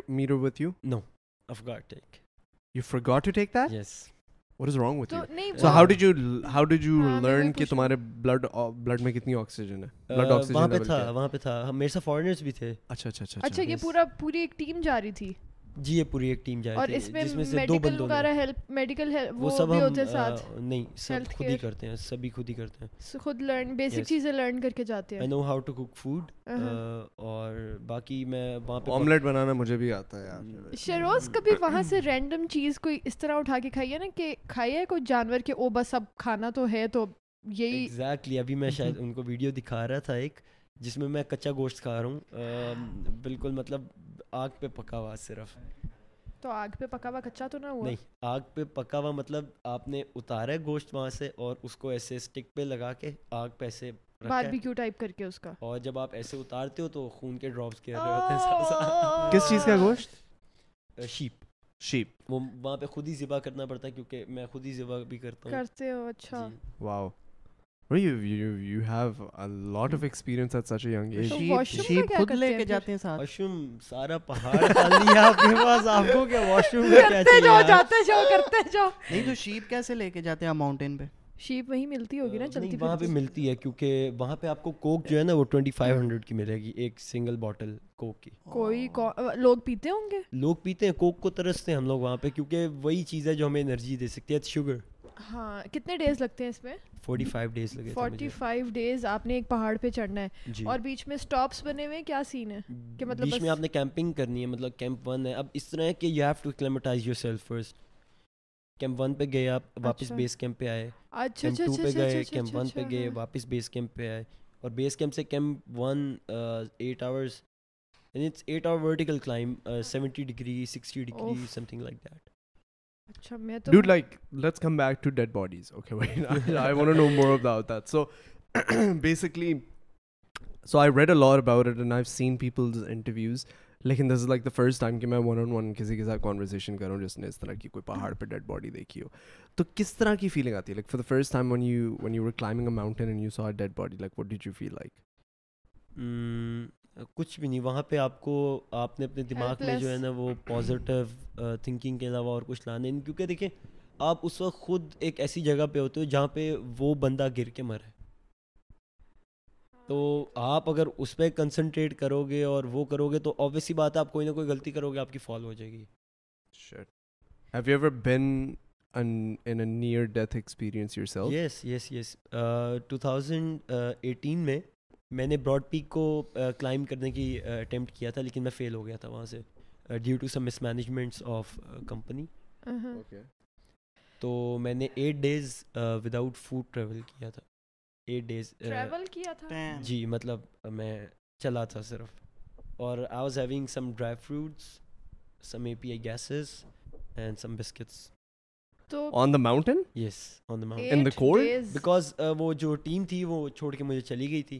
[SPEAKER 4] you you you take take take with with know to that what is wrong so how how learn کہ تمہارے بلڈ بلڈ بلڈ میں کتنی آکسیجن آکسیجن وہاں وہاں پہ پہ تھا تھا میرے بھی تھے یہ پورا پوری ایک ٹیم جا رہی تھی
[SPEAKER 5] جی یہ پوری ایک ٹیم جائے اور اس میں جس میں سے دو بندوں کا ہیلپ میڈیکل وہ سب ہم نہیں سب خود ہی کرتے ہیں سب ہی خود ہی کرتے ہیں خود لرن بیسک چیزیں لرن کر کے جاتے ہیں I know how to cook food اور باقی میں وہاں پہ آملیٹ بنانا مجھے بھی آتا ہے شروز
[SPEAKER 6] کبھی وہاں سے رینڈم چیز کوئی اس طرح اٹھا کے کھائی ہے نا کہ کھائی ہے کوئی جانور کے او بس اب کھانا تو ہے تو یہی
[SPEAKER 5] exactly ابھی میں شاید ان کو ویڈیو دکھا رہا تھا ایک جس میں میں کچا گوشت کھا رہا ہوں بالکل مطلب آگ پہ پکا ہوا صرف تو آگ پہ پکا ہوا کچا تو نہ ہوا نہیں آگ پہ پکا ہوا مطلب آپ نے اتارا ہے گوشت وہاں سے اور اس کو ایسے
[SPEAKER 4] سٹک پہ لگا کے آگ پہ ایسے باربیکیو ٹائپ کر کے اس
[SPEAKER 5] کا اور جب آپ ایسے اتارتے ہو تو خون کے ڈراپس گر رہے ہوتے ہیں [LAUGHS] کس چیز کا گوشت شیپ شیپ وہ وہاں پہ خود ہی ذبح کرنا پڑتا ہے کیونکہ میں خود ہی ذبح بھی کرتا ہوں کرتے ہو اچھا جی۔ واو
[SPEAKER 4] شیپ
[SPEAKER 5] وہیں ملتی ہوگی نا وہاں پہ ملتی ہے وہاں پہ آپ کو کوک جو ہے ملے گی ایک سنگل باٹل کوک کی
[SPEAKER 6] کوئی لوگ پیتے ہوں گے
[SPEAKER 5] لوگ پیتے ہیں کوک کو ترستے ہیں لوگ وہاں پہ کیونکہ وہی چیز ہے جو ہمیں انرجی دے سکتی شوگر ہاں کتنے ڈیز ڈیز ڈیز لگتے ہیں اس اس میں میں میں فورٹی فورٹی فائیو فائیو لگے آپ آپ آپ نے نے ایک پہاڑ پہ پہ پہ پہ پہ چڑھنا ہے ہے ہے ہے ہے اور اور بیچ بیچ اسٹاپس بنے ہوئے کیا سین کہ کہ مطلب مطلب کیمپنگ کرنی camp camp camp camp camp camp camp one one one one اب طرح you have to کلیمٹائز yourself first گئے گئے اچھا، اچھا، گئے اچھا۔ واپس واپس بیس بیس بیس آئے آئے سے eight eight hours and it's our vertical climb seventy degree degree sixty something like that first
[SPEAKER 4] اچھا، ٹائم ون کسی کے ساتھ کانورزیشن کروں جس نے اس طرح کی کوئی پہاڑ پہ ڈیڈ باڈی دیکھی ہو تو کس طرح کی فیلنگ آتی ہے like for the first time you were climbing a mountain and you saw dead body like what dead you feel
[SPEAKER 5] like کچھ بھی نہیں وہاں پہ آپ کو آپ نے اپنے دماغ میں جو ہے نا وہ پازیٹیو تھنکنگ کے علاوہ اور کچھ لانے کیونکہ دیکھیں آپ اس وقت خود ایک ایسی جگہ پہ ہوتے ہو جہاں پہ وہ بندہ گر کے مرے تو آپ اگر اس پہ کنسنٹریٹ کرو گے اور وہ کرو گے تو آبویسلی بات ہے آپ کوئی نہ کوئی غلطی کرو گے آپ کی فال ہو جائے گی ایٹین میں میں نے براڈ پیک کو کلائم کرنے کی اٹیمپٹ کیا تھا لیکن میں فیل ہو گیا تھا وہاں سے due to some mismanagements of company تو میں نے eight days without food travel کیا تھا ایٹ ڈیز
[SPEAKER 6] ٹریول کیا تھا
[SPEAKER 5] جی مطلب میں چلا تھا صرف اور I was having some dry fruits some A P I gases and some
[SPEAKER 4] biscuits
[SPEAKER 5] because وہ جو ٹیم تھی وہ چھوڑ کے مجھے چلی گئی تھی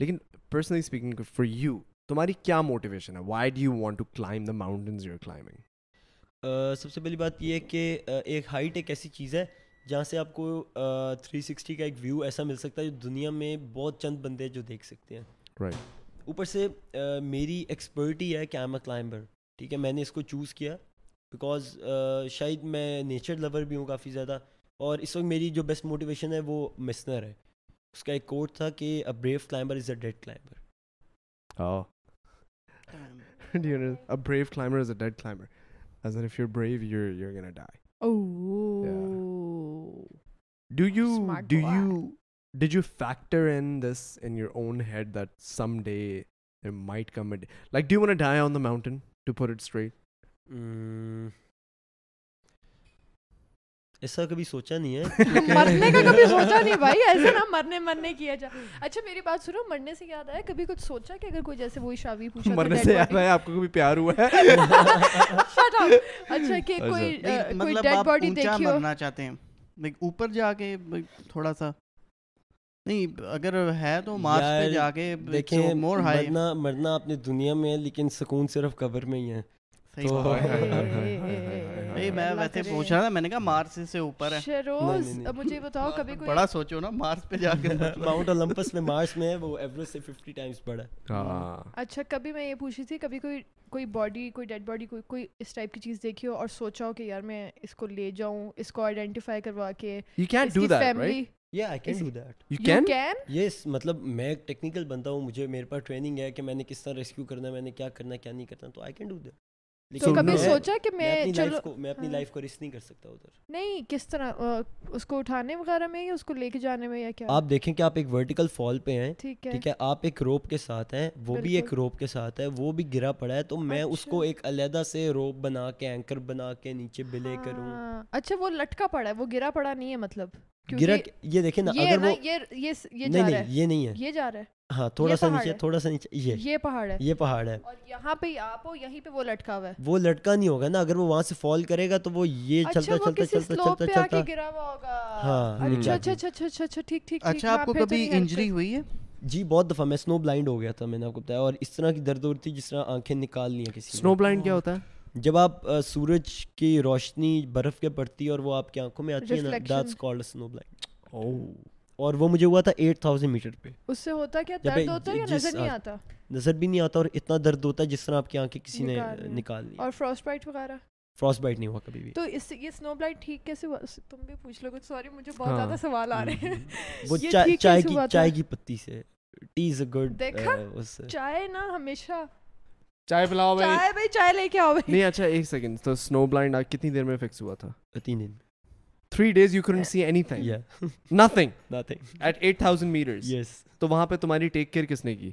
[SPEAKER 4] لیکن پرسنلی اسپیکنگ فار یو تمہاری کیا موٹیویشن ہے why do you you want to the climbing
[SPEAKER 5] سب سے پہلی بات یہ ہے کہ ایک ہائٹ ایک ایسی چیز ہے جہاں سے آپ کو تھری سکسٹی کا ایک ویو ایسا مل سکتا ہے جو دنیا میں بہت چند بندے جو دیکھ سکتے ہیں رائٹ اوپر سے میری ایکسپرٹی ہے کہ آئی ایم اے کلائمبر ٹھیک ہے میں نے اس کو چوز کیا بیکاز شاید میں نیچر لور بھی ہوں کافی زیادہ اور اس وقت میری جو بیسٹ موٹیویشن ہے وہ مسنر ہے اس کا ایک کوٹ تھا کہ a brave climber is a dead climber ہاں do you know a brave climber is a dead if you're brave you're you're going die oh yeah. do you Smart do you did you factor in this in your own head that someday there might come a day like do you want to die on the mountain to put it straight mm ایسا کبھی سوچا نہیں ہے [LAUGHS] مرنے کا کبھی سوچا نہیں بھائی ایسے نہ مرنے مرنے کیا جا اچھا میری بات سنو مرنے سے یاد آیا کبھی کچھ سوچا کہ اگر کوئی جیسے وہی
[SPEAKER 6] شاوی پوچھا مرنے
[SPEAKER 4] سے یاد آیا آپ کو کبھی پیار ہوا ہے [LAUGHS] اچھا
[SPEAKER 7] کہ اچھا۔ کوئی کوئی ڈیڈ مطلب باڈی دیکھی ہو مرنا چاہتے ہیں اوپر جا کے تھوڑا سا نہیں اگر ہے تو مارس پہ جا کے
[SPEAKER 5] دیکھیں مرنا مرنا اپنے دنیا میں ہے لیکن سکون صرف قبر میں ہی ہے شروز مجھے کس طرح ریسکیو کرنا ہے
[SPEAKER 6] کبھی سوچا کہ میں چلو میں
[SPEAKER 5] اپنی لائف ہاں۔ کو
[SPEAKER 6] رسک نہیں کر سکتا ادھر نہیں کس طرح اس کو اٹھانے وغیرہ میں یا یا اس کو لے کے جانے میں کیا آپ دیکھیں کہ
[SPEAKER 5] آپ ایک ورٹیکل فال پہ ہیں ٹھیک ہے آپ ایک روپ کے ساتھ ہیں وہ بھی ایک روپ کے ساتھ ہے وہ بھی گرا پڑا ہے تو میں اس اچھا۔ کو ایک علیحدہ سے روپ بنا کے اینکر بنا کے نیچے بلے کروں ہاں۔
[SPEAKER 6] اچھا وہ لٹکا پڑا ہے وہ گرا پڑا نہیں ہے مطلب
[SPEAKER 5] گرا یہ
[SPEAKER 6] دیکھیں نا اگر وہ یہ
[SPEAKER 5] نہیں ہے
[SPEAKER 6] یہ جا رہا ہے ہاں تھوڑا سا تھوڑا سا یہ پہاڑ
[SPEAKER 5] ہے جی بہت دفعہ میں سنو بلائنڈ ہو گیا تھا میں نے آپ کو بتایا اور اس طرح کی درد ہوتی جس طرح آنکھیں نکال
[SPEAKER 7] ہوتا ہے
[SPEAKER 5] جب آپ سورج کی روشنی برف کے پڑتی ہے اور وہ آپ کی آنکھوں میں آتی ہے اور وہ مجھے ہوا تھا ایٹ تھاؤزینڈ میٹر پہ اس سے ہوتا کیا درد ہوتا ہے یا نظر نہیں آتا نظر بھی نہیں آتا اور اتنا درد ہوتا ہے جس طرح آپ کی آنکھیں
[SPEAKER 6] کسی نے نکال لی
[SPEAKER 5] اور فروسٹ بائٹ وغیرہ فروسٹ بائٹ نہیں ہوا کبھی بھی تو اس سے یہ سنو بلائٹ ٹھیک کیسے ہوا تم بھی پوچھ لو کچھ سوری مجھے بہت ہاں۔ زیادہ سوال آ رہے ہیں وہ چائے کی چائے کی پتی سے tea is a good chai نا ہمیشہ
[SPEAKER 4] چائے پلاؤ بھائی چائے بھائی چائے لے کے آؤ نہیں اچھا ایک سیکنڈ تو سنو بلائنڈ کتنی دیر میں فکس ہوا تھا تین دن three days you can see anything at eight thousand yes تو وہاں پہ تمہاری ٹیک کیئر کس نے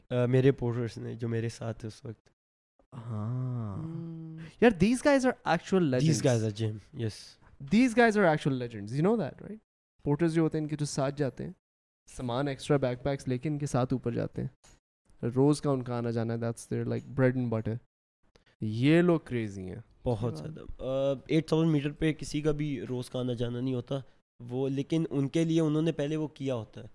[SPEAKER 4] سامان ایکسٹرا بیک پیکس لے کے ساتھ اوپر جاتے ہیں روز کا ان کا آنا جانا ہے یہ لوگ کریزی ہیں
[SPEAKER 5] بہت زیادہ ایٹ تھاؤزینڈ میٹر پہ کسی کا بھی روز کا آنا جانا نہیں ہوتا وہ لیکن ان کے لیے انہوں نے پہلے وہ کیا ہوتا ہے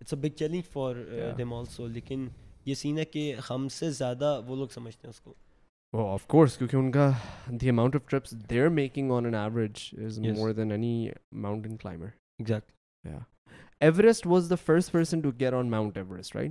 [SPEAKER 5] it's a big challenge for them also لیکن یہ سین ہے کہ ہم سے زیادہ وہ لوگ سمجھتے ہیں اس کو آف کورس کیونکہ ان
[SPEAKER 4] کا the amount of trips they are making on an average is more than any mountain climber Everest was the first person to gear on Mount Everest right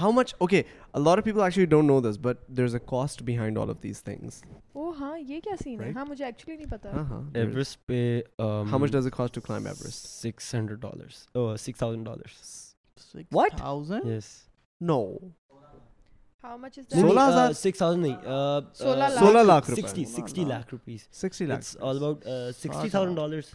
[SPEAKER 4] how much okay lot of people actually don't know this but there is a cost behind all of these things oh ہاں یہ کیا سین ہے ہاں مجھے ایکچولی نہیں پتہ ہاں ہاں ایورسٹ پہ how much does it cost to climb Everest 600 dollars oh 6000 dollars what 1000 yes no how lakh 60 60 lakh rupees 60 lakh it's all about 60000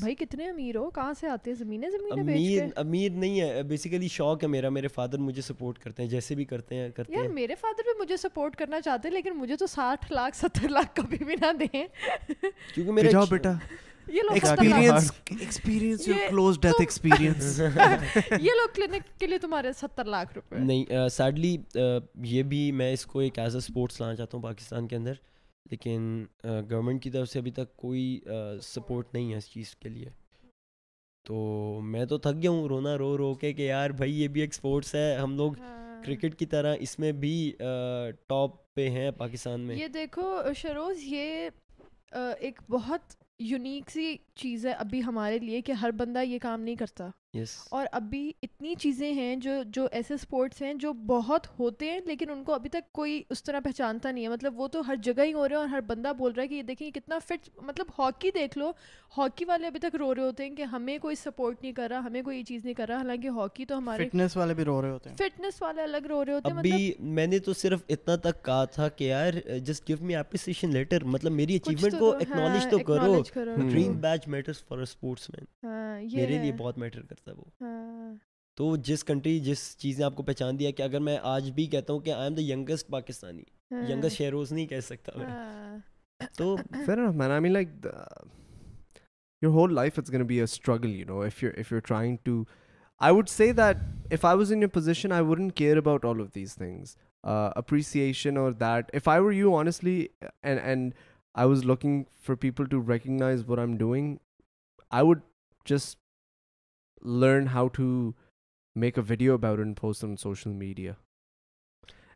[SPEAKER 6] بھائی کتنے امیر ہو کہاں سے
[SPEAKER 5] آتے ہیں زمینیں زمینیں امیر امیر نہیں ہے بیسیکلی شوق ہے میرا میرے فادر مجھے سپورٹ کرتے ہیں جیسے بھی کرتے ہیں کرتے ہیں میرے فادر
[SPEAKER 6] بھی مجھے سپورٹ کرنا چاہتے ہیں لیکن مجھے تو ساٹھ لاکھ ستر
[SPEAKER 4] لاکھ کبھی بھی نہ دیں کیونکہ میرے جاؤ بیٹا یہ لوگ کلینک
[SPEAKER 6] [LAUGHS] کے لیے تمہارے
[SPEAKER 5] ستر لاکھ روپے نہیں سیڈلی یہ بھی میں اس کو ایک ایز اے اسپورٹس لانا چاہتا ہوں پاکستان کے اندر لیکن گورنمنٹ کی طرف سے ابھی تک کوئی سپورٹ نہیں ہے اس چیز کے لیے تو میں تو تھک گیا ہوں رونا رو رو کے کہ یار بھائی یہ بھی ایک اسپورٹس ہے ہم لوگ کرکٹ ہاں۔ کی طرح اس میں بھی ٹاپ پہ ہیں پاکستان میں
[SPEAKER 6] یہ دیکھو شروز یہ ایک بہت یونیک سی چیز ہے ابھی ہمارے لیے کہ ہر بندہ یہ کام نہیں کرتا اور ابھی اتنی چیزیں ہیں جو جو ایسے اسپورٹس ہیں جو بہت ہوتے ہیں لیکن ان کو ابھی تک کوئی اس طرح پہچانتا نہیں ہے مطلب وہ تو ہر جگہ ہی ہو رہے ہیں اور ہر بندہ بول رہا ہے کہ یہ دیکھیں کتنا فٹ مطلب ہاکی دیکھ لو ہاکی والے ابھی تک رو رہے ہوتے ہیں کہ ہمیں کوئی سپورٹ نہیں کر رہا ہمیں کوئی چیز نہیں کر رہا حالانکہ
[SPEAKER 4] ہاکی تو ہمارے فٹنس والے بھی رو رہے ہوتے ہیں فٹنس والے الگ رو رہے ہوتے ہیں ابھی
[SPEAKER 5] مطلب میں نے تو صرف اتنا تک کہا تھا کہ یار just give me appreciation letter مطلب میری اچیومنٹ کو ایکنالج ہاں، تو کرو dream beach matters for sportsman میرے لیے بہت میٹر کرتا سکتا ہے وہ ہاں۔ تو جس کنٹری جس چیز نے آپ کو پہچان دیا کہ اگر میں آج بھی کہتا ہوں کہ I am the youngest Pakistani youngest Sheroz نہیں کہہ سکتا میں ہاں۔ تو پھر میں I mean like your whole life it's gonna be a struggle you know if you if you trying
[SPEAKER 4] to I would say that if I was in your position I wouldn't care about all of these things appreciation اور that if I were you honestly and and I was looking for people to recognise what I am doing I would just learn how to make a video media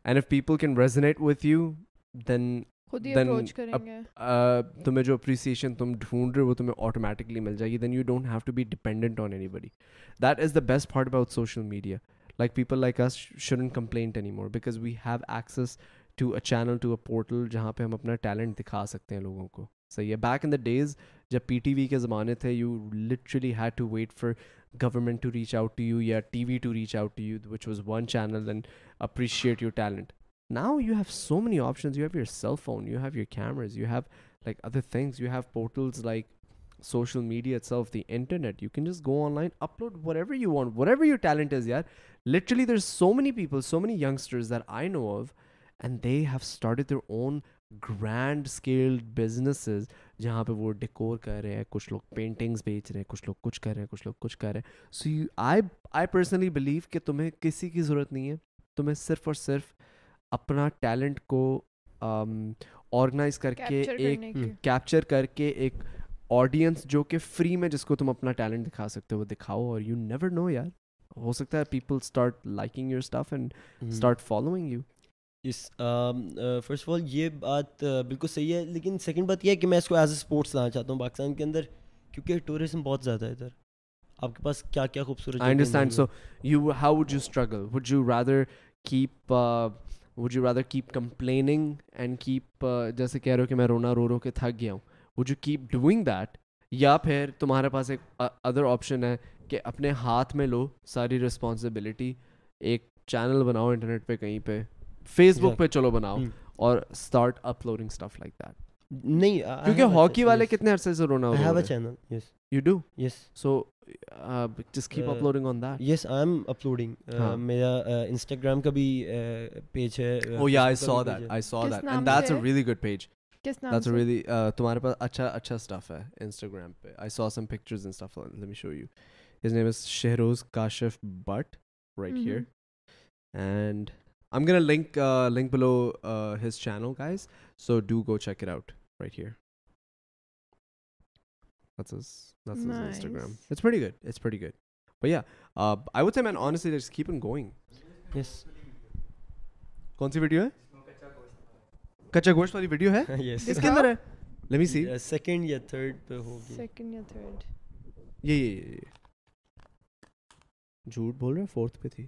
[SPEAKER 4] and people can't تمہیں جو اپریسیشن تم ڈھونڈ رہے آٹومیٹکلی مل جائے گی best part about social media portal جہاں پہ ہم اپنا ٹیلنٹ دکھا سکتے ہیں لوگوں کو صحیح ہے بیک ان دا ڈیز جب پی ٹی وی کے زمانے تھے you literally had to wait for government to reach out to you, yeah, TV to reach out to you, which was one channel, and appreciate your talent. Now you have so many options. You have your cell phone, you have your cameras, you have like other things, you have portals like social media itself, the internet. You can just go online, upload whatever you want, whatever your talent is. Yeah, literally there's so many people, so many youngsters that I know of, and they have started their own grand scale businesses جہاں پہ وہ ڈیکور کر رہے ہیں کچھ لوگ پینٹنگس بیچ رہے ہیں کچھ لوگ کچھ کر رہے ہیں کچھ لوگ کچھ کر رہے ہیں so you I I personally believe کہ تمہیں کسی کی ضرورت نہیں ہے تمہیں صرف اور صرف اپنا ٹیلنٹ کو آرگنائز کر کے ایک کیپچر کر کے ایک آڈینس جو کہ فری میں جس کو تم اپنا ٹیلنٹ دکھا سکتے ہو دکھاؤ اور یو نیور نو یار ہو سکتا ہے people start liking your stuff and start following you first of all یہ بات بالکل صحیح ہے لیکن سیکنڈ بات یہ ہے کہ میں اس کو ایز اے اسپورٹس لانا چاہتا ہوں پاکستان کے اندر کیونکہ ٹوریزم بہت زیادہ ہے ادھر آپ کے پاس کیا کیا خوبصورت so you how would you struggle would you rather keep would you rather keep complaining and keep جیسے کہہ رہے ہو کہ میں رونا رو رو کے تھک گیا ہوں would you keep doing that یا پھر تمہارے پاس ایک ادر آپشن ہے کہ اپنے ہاتھ میں لو ساری رسپانسبلٹی ایک چینل بناؤ انٹرنیٹ پہ کہیں پہ فیس بک پہ چلو بناؤ اور start uploading stuff like that نہیں کیونکہ ہاکی والے کتنے عرصے سے رونا link link below his channel کون سی ویڈیو کچا گھوش والی ہے فورتھ پہ تھی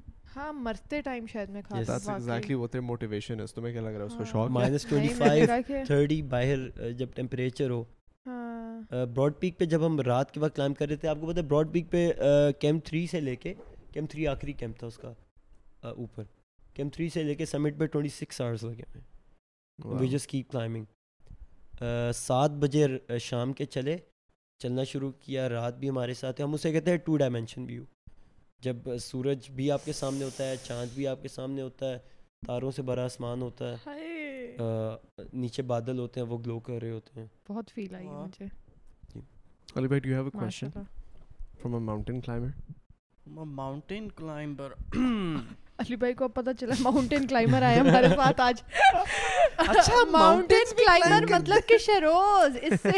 [SPEAKER 4] جب ہم رات کے وقت کلائم کر رہے تھے آپ کو پتا سے لے کے camp camp camp three three آخری تھا اس کا اوپر سے لے کے سمٹ پہ ٹوئنٹی سکس آورس لگے وی کلائمبنگ سات بجے شام کے چلے چلنا شروع کیا رات بھی ہمارے ساتھ ہم اسے کہتے ہیں ٹو ڈائمینشن ویو جب سورج بھی آپ کے سامنے ہوتا ہے چاند بھی آپ کے سامنے ہوتا ہے تاروں سے بڑا آسمان ہوتا ہے نیچے بادل ہوتے ہیں وہ گلو کر رہے ہوتے ہیں بہت فیل آئی مجھے جی۔ علی بھائی do you have a question from a mountain climber mountain climber Ali بھائی کو پتہ چلا ماؤنٹین کلائمبر آیا ہمارے پاس [LAUGHS] آج اچھا ماؤنٹین [LAUGHS] کلائمبر مطلب کہ شروز اس سے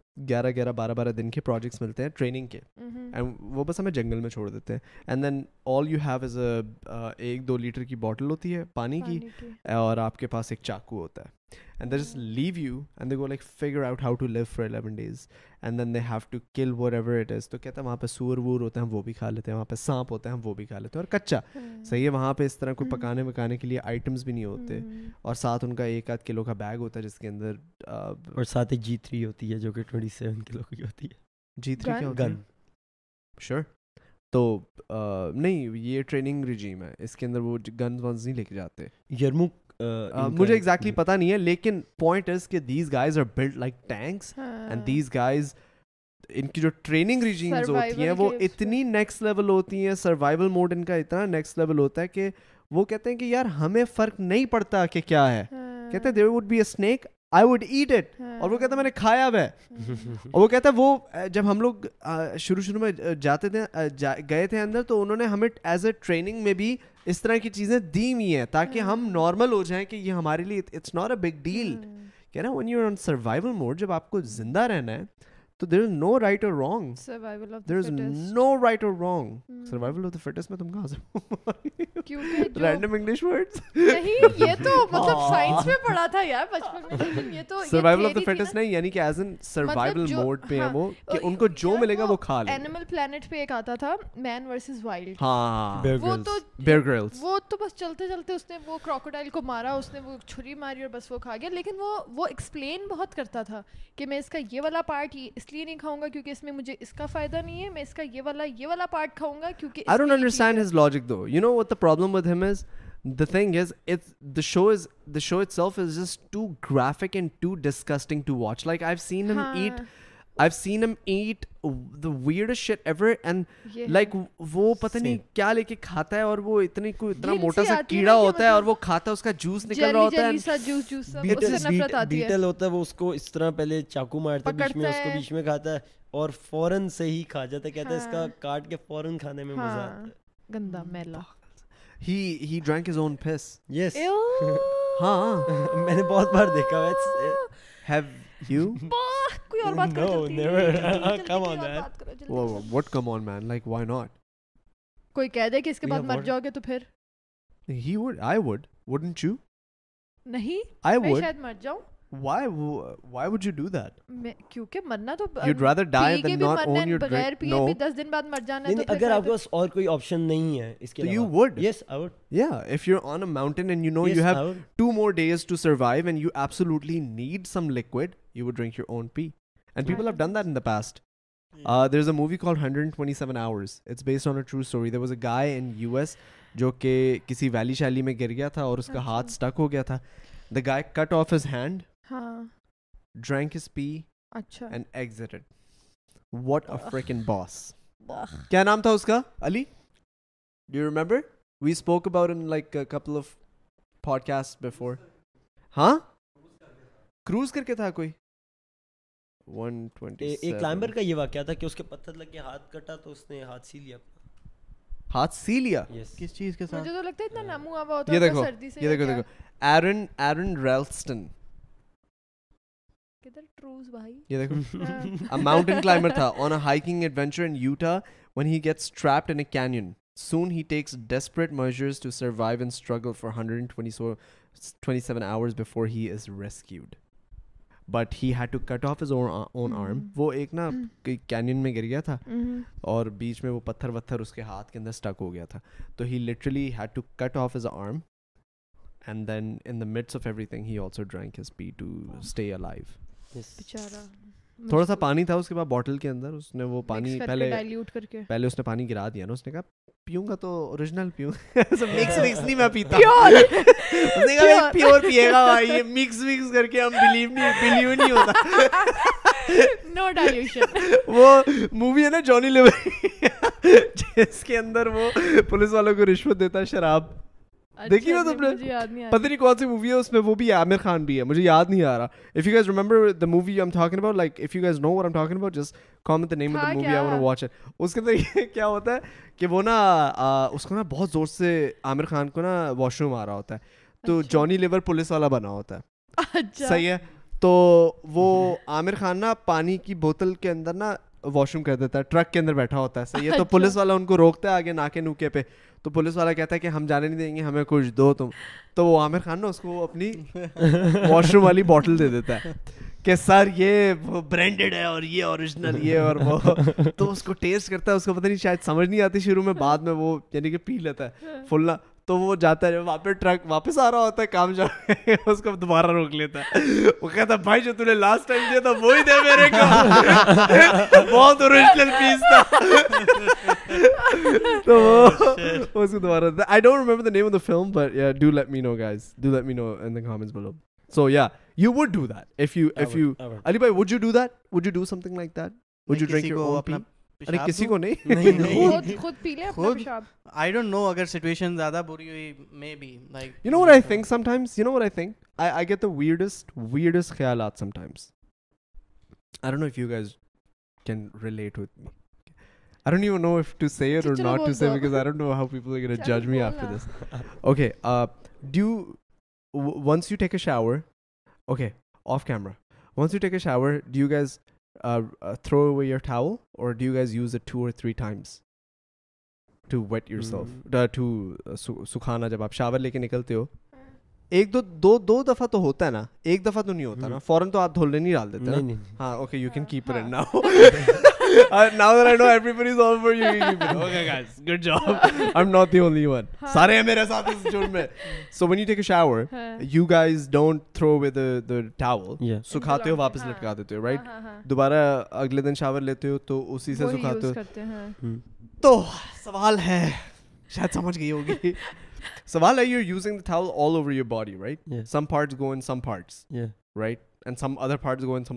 [SPEAKER 4] گیارہ گیارہ بارہ بارہ دن کے پروجیکٹس ملتے ہیں ٹریننگ کے اینڈ وہ بس ہمیں جنگل میں چھوڑ دیتے ہیں and then all you have is a ایک دو لیٹر کی باٹل ہوتی ہے پانی کی اور آپ کے پاس ایک چاقو ہوتا ہے and they just leave you and they go like figure out how to live for eleven days and then they have to kill whatever it is تو کہتا ہے وہاں پہ سور وور ہوتے ہیں وہ بھی کھا لیتے ہیں وہاں پہ سانپ ہوتے ہیں وہ بھی کھا لیتے ہیں اور کچا ہاں۔ صحیح ہے وہاں پہ اس طرح کوئی ہاں۔ پکانے وکانے کے لیے آئٹمس بھی نہیں ہوتے ہاں۔ اور ساتھ ان کا ایک آدھ کلو کا بیگ ہوتا ہے جس کے اندر اور ساتھ ایک جی تھری ہوتی ہے جو کہ ٹوئنٹی سیون کلو کی ہوتی ہے جی تھری کیا گن شیور تو نہیں یہ ٹریننگ رجیم ہے اس کے اندر وہ گنز ونز نہیں لے کے جاتے یرموک مجھے ایگزیکٹلی پتا نہیں ہے لیکن پوائنٹ از کہ these guys are build like tanks and these guys ان کی جو ٹریننگ ریجیمز ہوتی ہیں وہ اتنی نیکسٹ لیول ہوتی ہیں سروائیول موڈ ان کا اتنا نیکسٹ لیول ہوتا ہے کہ وہ کہتے ہیں کہ یار ہمیں فرق نہیں پڑتا کہ کیا ہے ہاں۔ کہتے ہیں there would be a snake I would eat it اور وہ کہتا ہے میں نے کھایا ہوا ہے ہاں۔ اور وہ کہتا ہے وہ جب ہم لوگ شروع شروع میں جاتے تھے گئے تھے اندر تو انہوں نے ہمیں ایز اے ٹریننگ میں بھی اس طرح کی چیزیں دی ہوئی ہیں تاکہ ہاں۔ ہم نارمل ہو جائیں کہ یہ ہمارے لیے it's not a big deal کیا نا ون آن سروائول موڈ جب آپ کو زندہ رہنا ہے تو دیر از نو رائٹ اور رانگ ہاں، ہاں، ہاں، مارا وہ چھری ماری اور میں اس کا یہ والا پارٹ اس لیے نہیں کھاؤں گا کیونکہ اس میں مجھے اس کا فائدہ نہیں ہے میں اس کا یہ والا یہ والا پارٹ کھاؤں گا کیونکہ I don't understand his logic though you know what the problem with him is the thing is it the show is the show itself is just too graphic and too disgusting to watch like I have seen ہم eat I seen M eat the weird shit ever and like وہ پتہ نہیں کیا لے کے کھاتا ہے اور وہ اتنی کوئی اتنا موٹا سا کیڑا ہوتا ہے اور وہ کھاتا ہے اس کا جوس نکل رہا ہوتا ہے بیٹل ہوتا ہے وہ اس کو اس طرح پہلے چاقو مارتا ہے بیچ میں اس کو بیچ میں کھاتا ہے اور فوراً سے ہی کھا جاتا ہے کہتا ہے اس کا کاٹ کے فوراً کھانے میں مزہ آتا ہے گندا میلا ہی ہی drink his own piss yes ہاں میں نے بہت بار دیکھا ہے ہیو وٹ کم آن کوئی کہہ دے کہ اس کے بعد مر جاؤ گے تو پھر that کیونکہ مرنا تو دس دن بعد مر جانا اگر آپ کے پاس اور کوئی آپشن نہیں ہے پی اینڈ گائے جو کہ کسی ویلی شیلی میں گر نام تھا اس کا remember we spoke like couple ہاں تھا کوئی ایک کلائمبر کا یہ واقعہ تھا کہ اس کے پتھر لگ کے ہاتھ کٹا تو اس نے ہاتھ سی لیا ہاتھ سی لیا کس چیز کے ساتھ مجھے تو لگتا ہے اتنا نمو ہوا ہوتا ہے سردی سے یہ دیکھو دیکھو ایرن ایرن ریلسٹن کدھر ٹروز بھائی یہ دیکھو ا ماؤنٹن کلائمبر تھا in a hiking adventure in Utah when he gets trapped in a canyon soon he takes desperate measures to survive and struggle for 124 27 hours before he is rescued but he had to cut off his own arm وہ ایک نا mm-hmm. کینین میں گر گیا تھا mm-hmm. اور بیچ میں وہ پتھر وتھر اس کے ہاتھ کے اندر اسٹک ہو گیا تھا تو he literally had to cut off his arm and then in the midst of everything he also drinking his pee to stay alive تھوڑا سا پانی تھا اس کے بعد بوٹل کے اندر اس نے وہ پانی پہلے پہلے اس نے پانی گرا دیا نا اس نے کہا پیوں گا تو اوریجنل پیوں مکس [LAUGHS] مکس [LAUGHS] نہیں میں پیتا [LAUGHS] اس نے کہا پیور پیے گا بھائی مکس مکس کر کے ہم بلیو نہیں بلیو نہیں ہوتا نو ڈائلوشن وہ مووی ہے نا جونی لیوی جس کے اندر وہ پولیس والوں کو رشوت دیتا ہے شراب اچھا جی، پتہ نہیں کون سی مووی ہے مجھے یاد نہیں بہت زور سے عامر خان کو نا واش روم آ رہا ہوتا ہے تو جانی لیور پولیس والا بنا ہوتا ہے اچھا۔ صحیح ہے تو وہ عامر خان نا پانی کی بوتل کے اندر نا واش روم کر دیتا ہے ٹرک کے اندر بیٹھا ہوتا ہے صحیح ہے تو پولیس [LAUGHS] اچھا۔ والا ان کو روکتا ہے آگے ناکے نوکے پہ تو پولیس والا کہتا ہے کہ ہم جانے نہیں دیں گے ہمیں کچھ دو تم تو وہ عامر خان نا اس کو اپنی واش [LAUGHS] روم والی بوٹل دے دیتا ہے کہ سر یہ برانڈیڈ ہے اور یہ اوریجنل یہ اور وہ تو اس کو ٹیسٹ کرتا ہے اس کو پتہ نہیں شاید سمجھ نہیں آتی شروع میں بعد میں وہ یعنی کہ پی لیتا ہے ہاں۔ فلنا تو وہ جاتا ہے وہاں پہ ٹرک واپس آ رہا ہوتا ہے کام جا اس کو دوبارہ روک لیتا ہے وہ کہتا بھائی جو تم لاسٹ ٹائم دیا تھا وہی دے میرے کو بہت اوریجنل پیس تھا تو وہ oh, اس کو دوبارہ I don't remember the name of the film but yeah do let me know guys do let me know in the comments below so yeah you would do that if you if you Ali بھائی would you do that would you do something like that would you drink your اپنا ارے کسی کو نہیں خود پی لے اپنا پیشاب آئی ڈونٹ نو اگر سچویشن زیادہ بری ہوئی maybe like you you you you know know know know know what what I I I I I I I think think some some times times get the weirdest weirdest خیالات don't don't don't if if guys can relate me me even to to say say it اور not because how people gonna جج this okay do once you take a shower okay off camera once you take a shower do you guys uh, uh, throw away your towel or or do you guys use it two three times to throw you towel اور جب آپ شاور لے کے نکلتے ہو ایک دو دو دو دفعہ تو ہوتا ہے نا ایک دفعہ تو نہیں ہوتا نا فوراً تو آپ دھولنے نہیں ڈال دیتے ہاں okay you can keep run now اگلے دن شاور لیتے ہو تو اسی سے ضرورت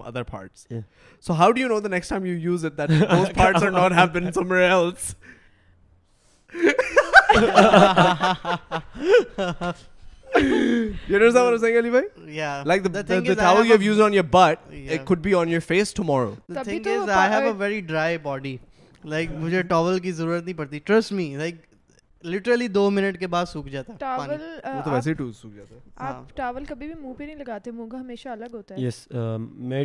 [SPEAKER 4] نہیں پڑتی ٹرسٹ می لائک لٹرلی دو منٹ کے بعد سوکھ جاتا ہے ہے آپ ہاں۔ ٹاول کبھی بھی منہ منہ پہ نہیں لگاتے کا ہمیشہ الگ ہوتا میں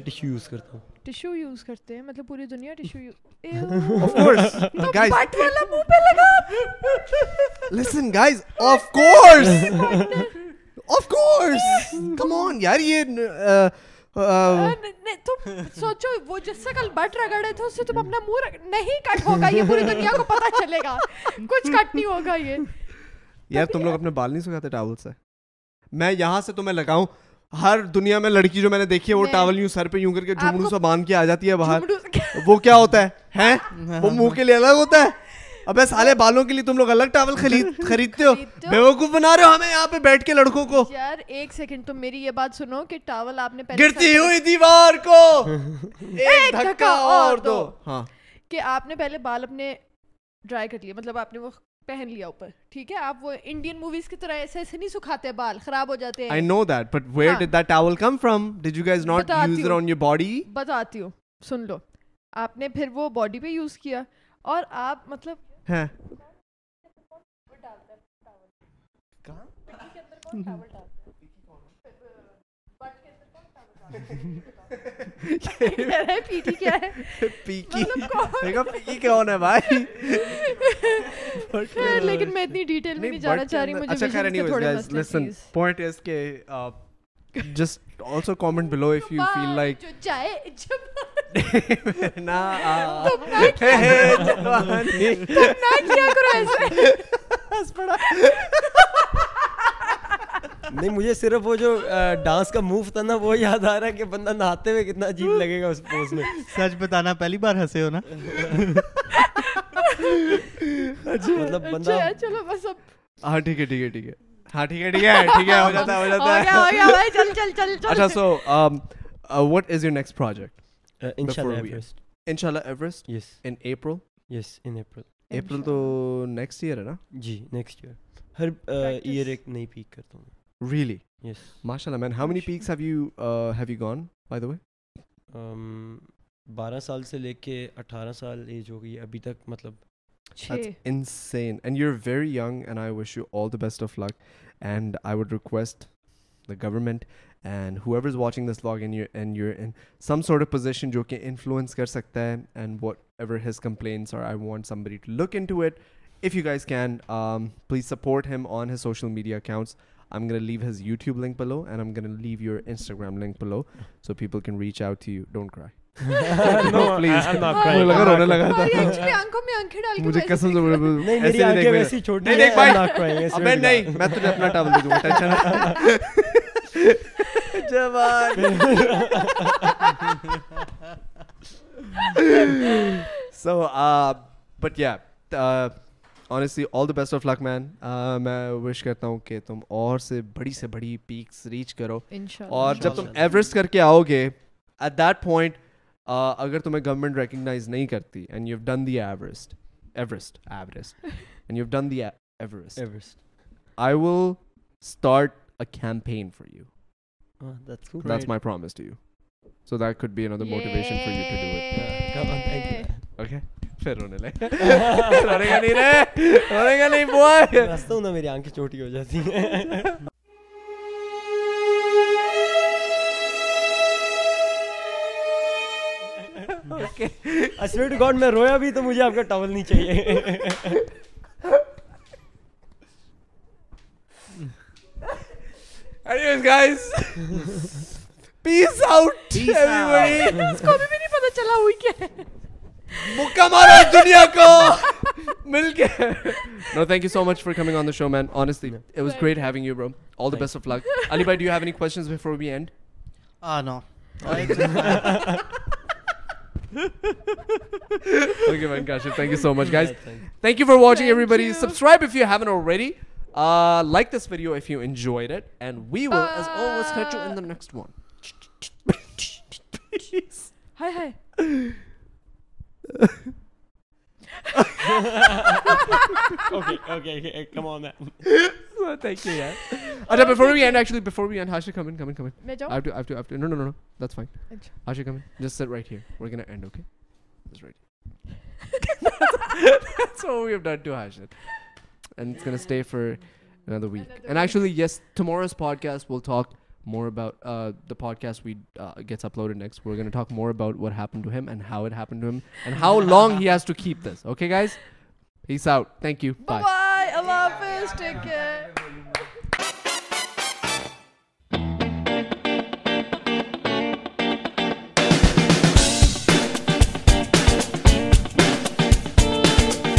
[SPEAKER 4] یار تم لوگ اپنے بال نہیں سکھاتے ٹاول سے میں یہاں سے تمہیں لگاؤں ہر دنیا میں لڑکی جو میں نے دیکھی ہے وہ ٹاول یوں سر پہ یوں کر کے جھمڑو سا باندھ کے آ جاتی ہے باہر وہ کیا ہوتا ہے وہ [LAUGHS] منہ کے لیے الگ ہوتا ہے ابے سالے بالوں کے لیے تم لوگ الگ ٹاول [LAUGHS] خریدتے ہو بیوقوف بنا رہے ہو ہمیں یہاں پہ بیٹھ کے لڑکوں کو یار ایک سیکنڈ تم میری یہ بات سنو کہ ٹاول آپ نے گرتی ہوئی دیوار کو [LAUGHS] ایک دھکا اور دو ہاں کہ آپ نے پہلے بال اپنے ڈرائی کر لیے مطلب آپ نے وہ پہن لیا اوپر ٹھیک ہے آپ وہ انڈین موویز کی طرح ایسے ایسے نہیں سکھاتے بال خراب ہو جاتے ہیں I know that but where ہاں۔ did that towel come from did you guys not use it on your body بتاتی ہوں سن لو آپ نے پھر وہ باڈی پہ یوز کیا اور آپ مطلب ہاں۔ مطلب بھائی لیکن میں اتنی ڈیٹیل میں نہیں جانا چاہ رہی مجھے اچھا، just also comment below if you feel like نہیں مجھے صرف وہ جو ڈانس کا موو تھا نا وہ یاد آ رہا ہے کہ بندہ نہاتے ہوئے کتنا عجیب لگے گا اس پوز میں سچ بتانا پہلی بار ہنسے ہو نا مطلب بندہ چلو بس اب ہاں ٹھیک ہے ٹھیک ہے ٹھیک ہے ہاں ٹھیک ہے ٹھیک ہے نا جی نیکسٹ ایئر ہر ایک نئی پیک کرتا ہوں ریئلی گون بارہ سال سے لے کے اٹھارہ سال ایج ہو گئی ابھی تک مطلب unseen and you are very young and I wish you all the best of luck and I would request the government and who's watching this log and your in some sort of position جو کہ انفلوئنس کر سکتا ہے and whatever his complaints اور I want somebody to look into it if you guys can please support him on his social media accounts I am gonna leave his YouTube link below and I am gonna leave your Instagram link below so people can reach out hey you don't cry please لگا رونے لگا تھا میں وش کرتا ہوں کہ تم اور سے بڑی سے بڑی پیکس ریچ کرو اور جب تم ایوریسٹ کر کے آؤ گے ایٹ دیٹ پوائنٹ اگر تمہیں گورنمنٹ ریکگنائز نہیں کرتی and you have have done done the the Everest Everest Everest Everest Everest and you you you you I will start a campaign for for that's my promise to to so that could be motivation do it okay پھر رونے رونے رونے لگے نہیں نہیں بوائے ہوں نا میری آنکھیں چھوٹی ہو جاتی ہیں میں رویا بھی تو مجھے آپ کا ٹاول نہیں چاہیے دنیا کو مل کے thank you so much for coming on the show مینسٹلی was greeting thank you so guys thank you for watching okay, okay, okay, come on now. so, thank you, yeah. Okay. Ajah, before we end, actually, before we end, Hasha, come in, come in, come in. I have to, I have to, I have to. No, no, no, no. That's fine. Hasha, come in. Just sit right here. We're gonna end, okay? That's right. That's all we have done to Hasha. And it's gonna stay for another week. Another and actually, week. yes, tomorrow's podcast will talk. موراؤٹس مور ابؤٹ وٹنڈ ہاؤٹن ٹو ہمڈ how long has to case okay guys use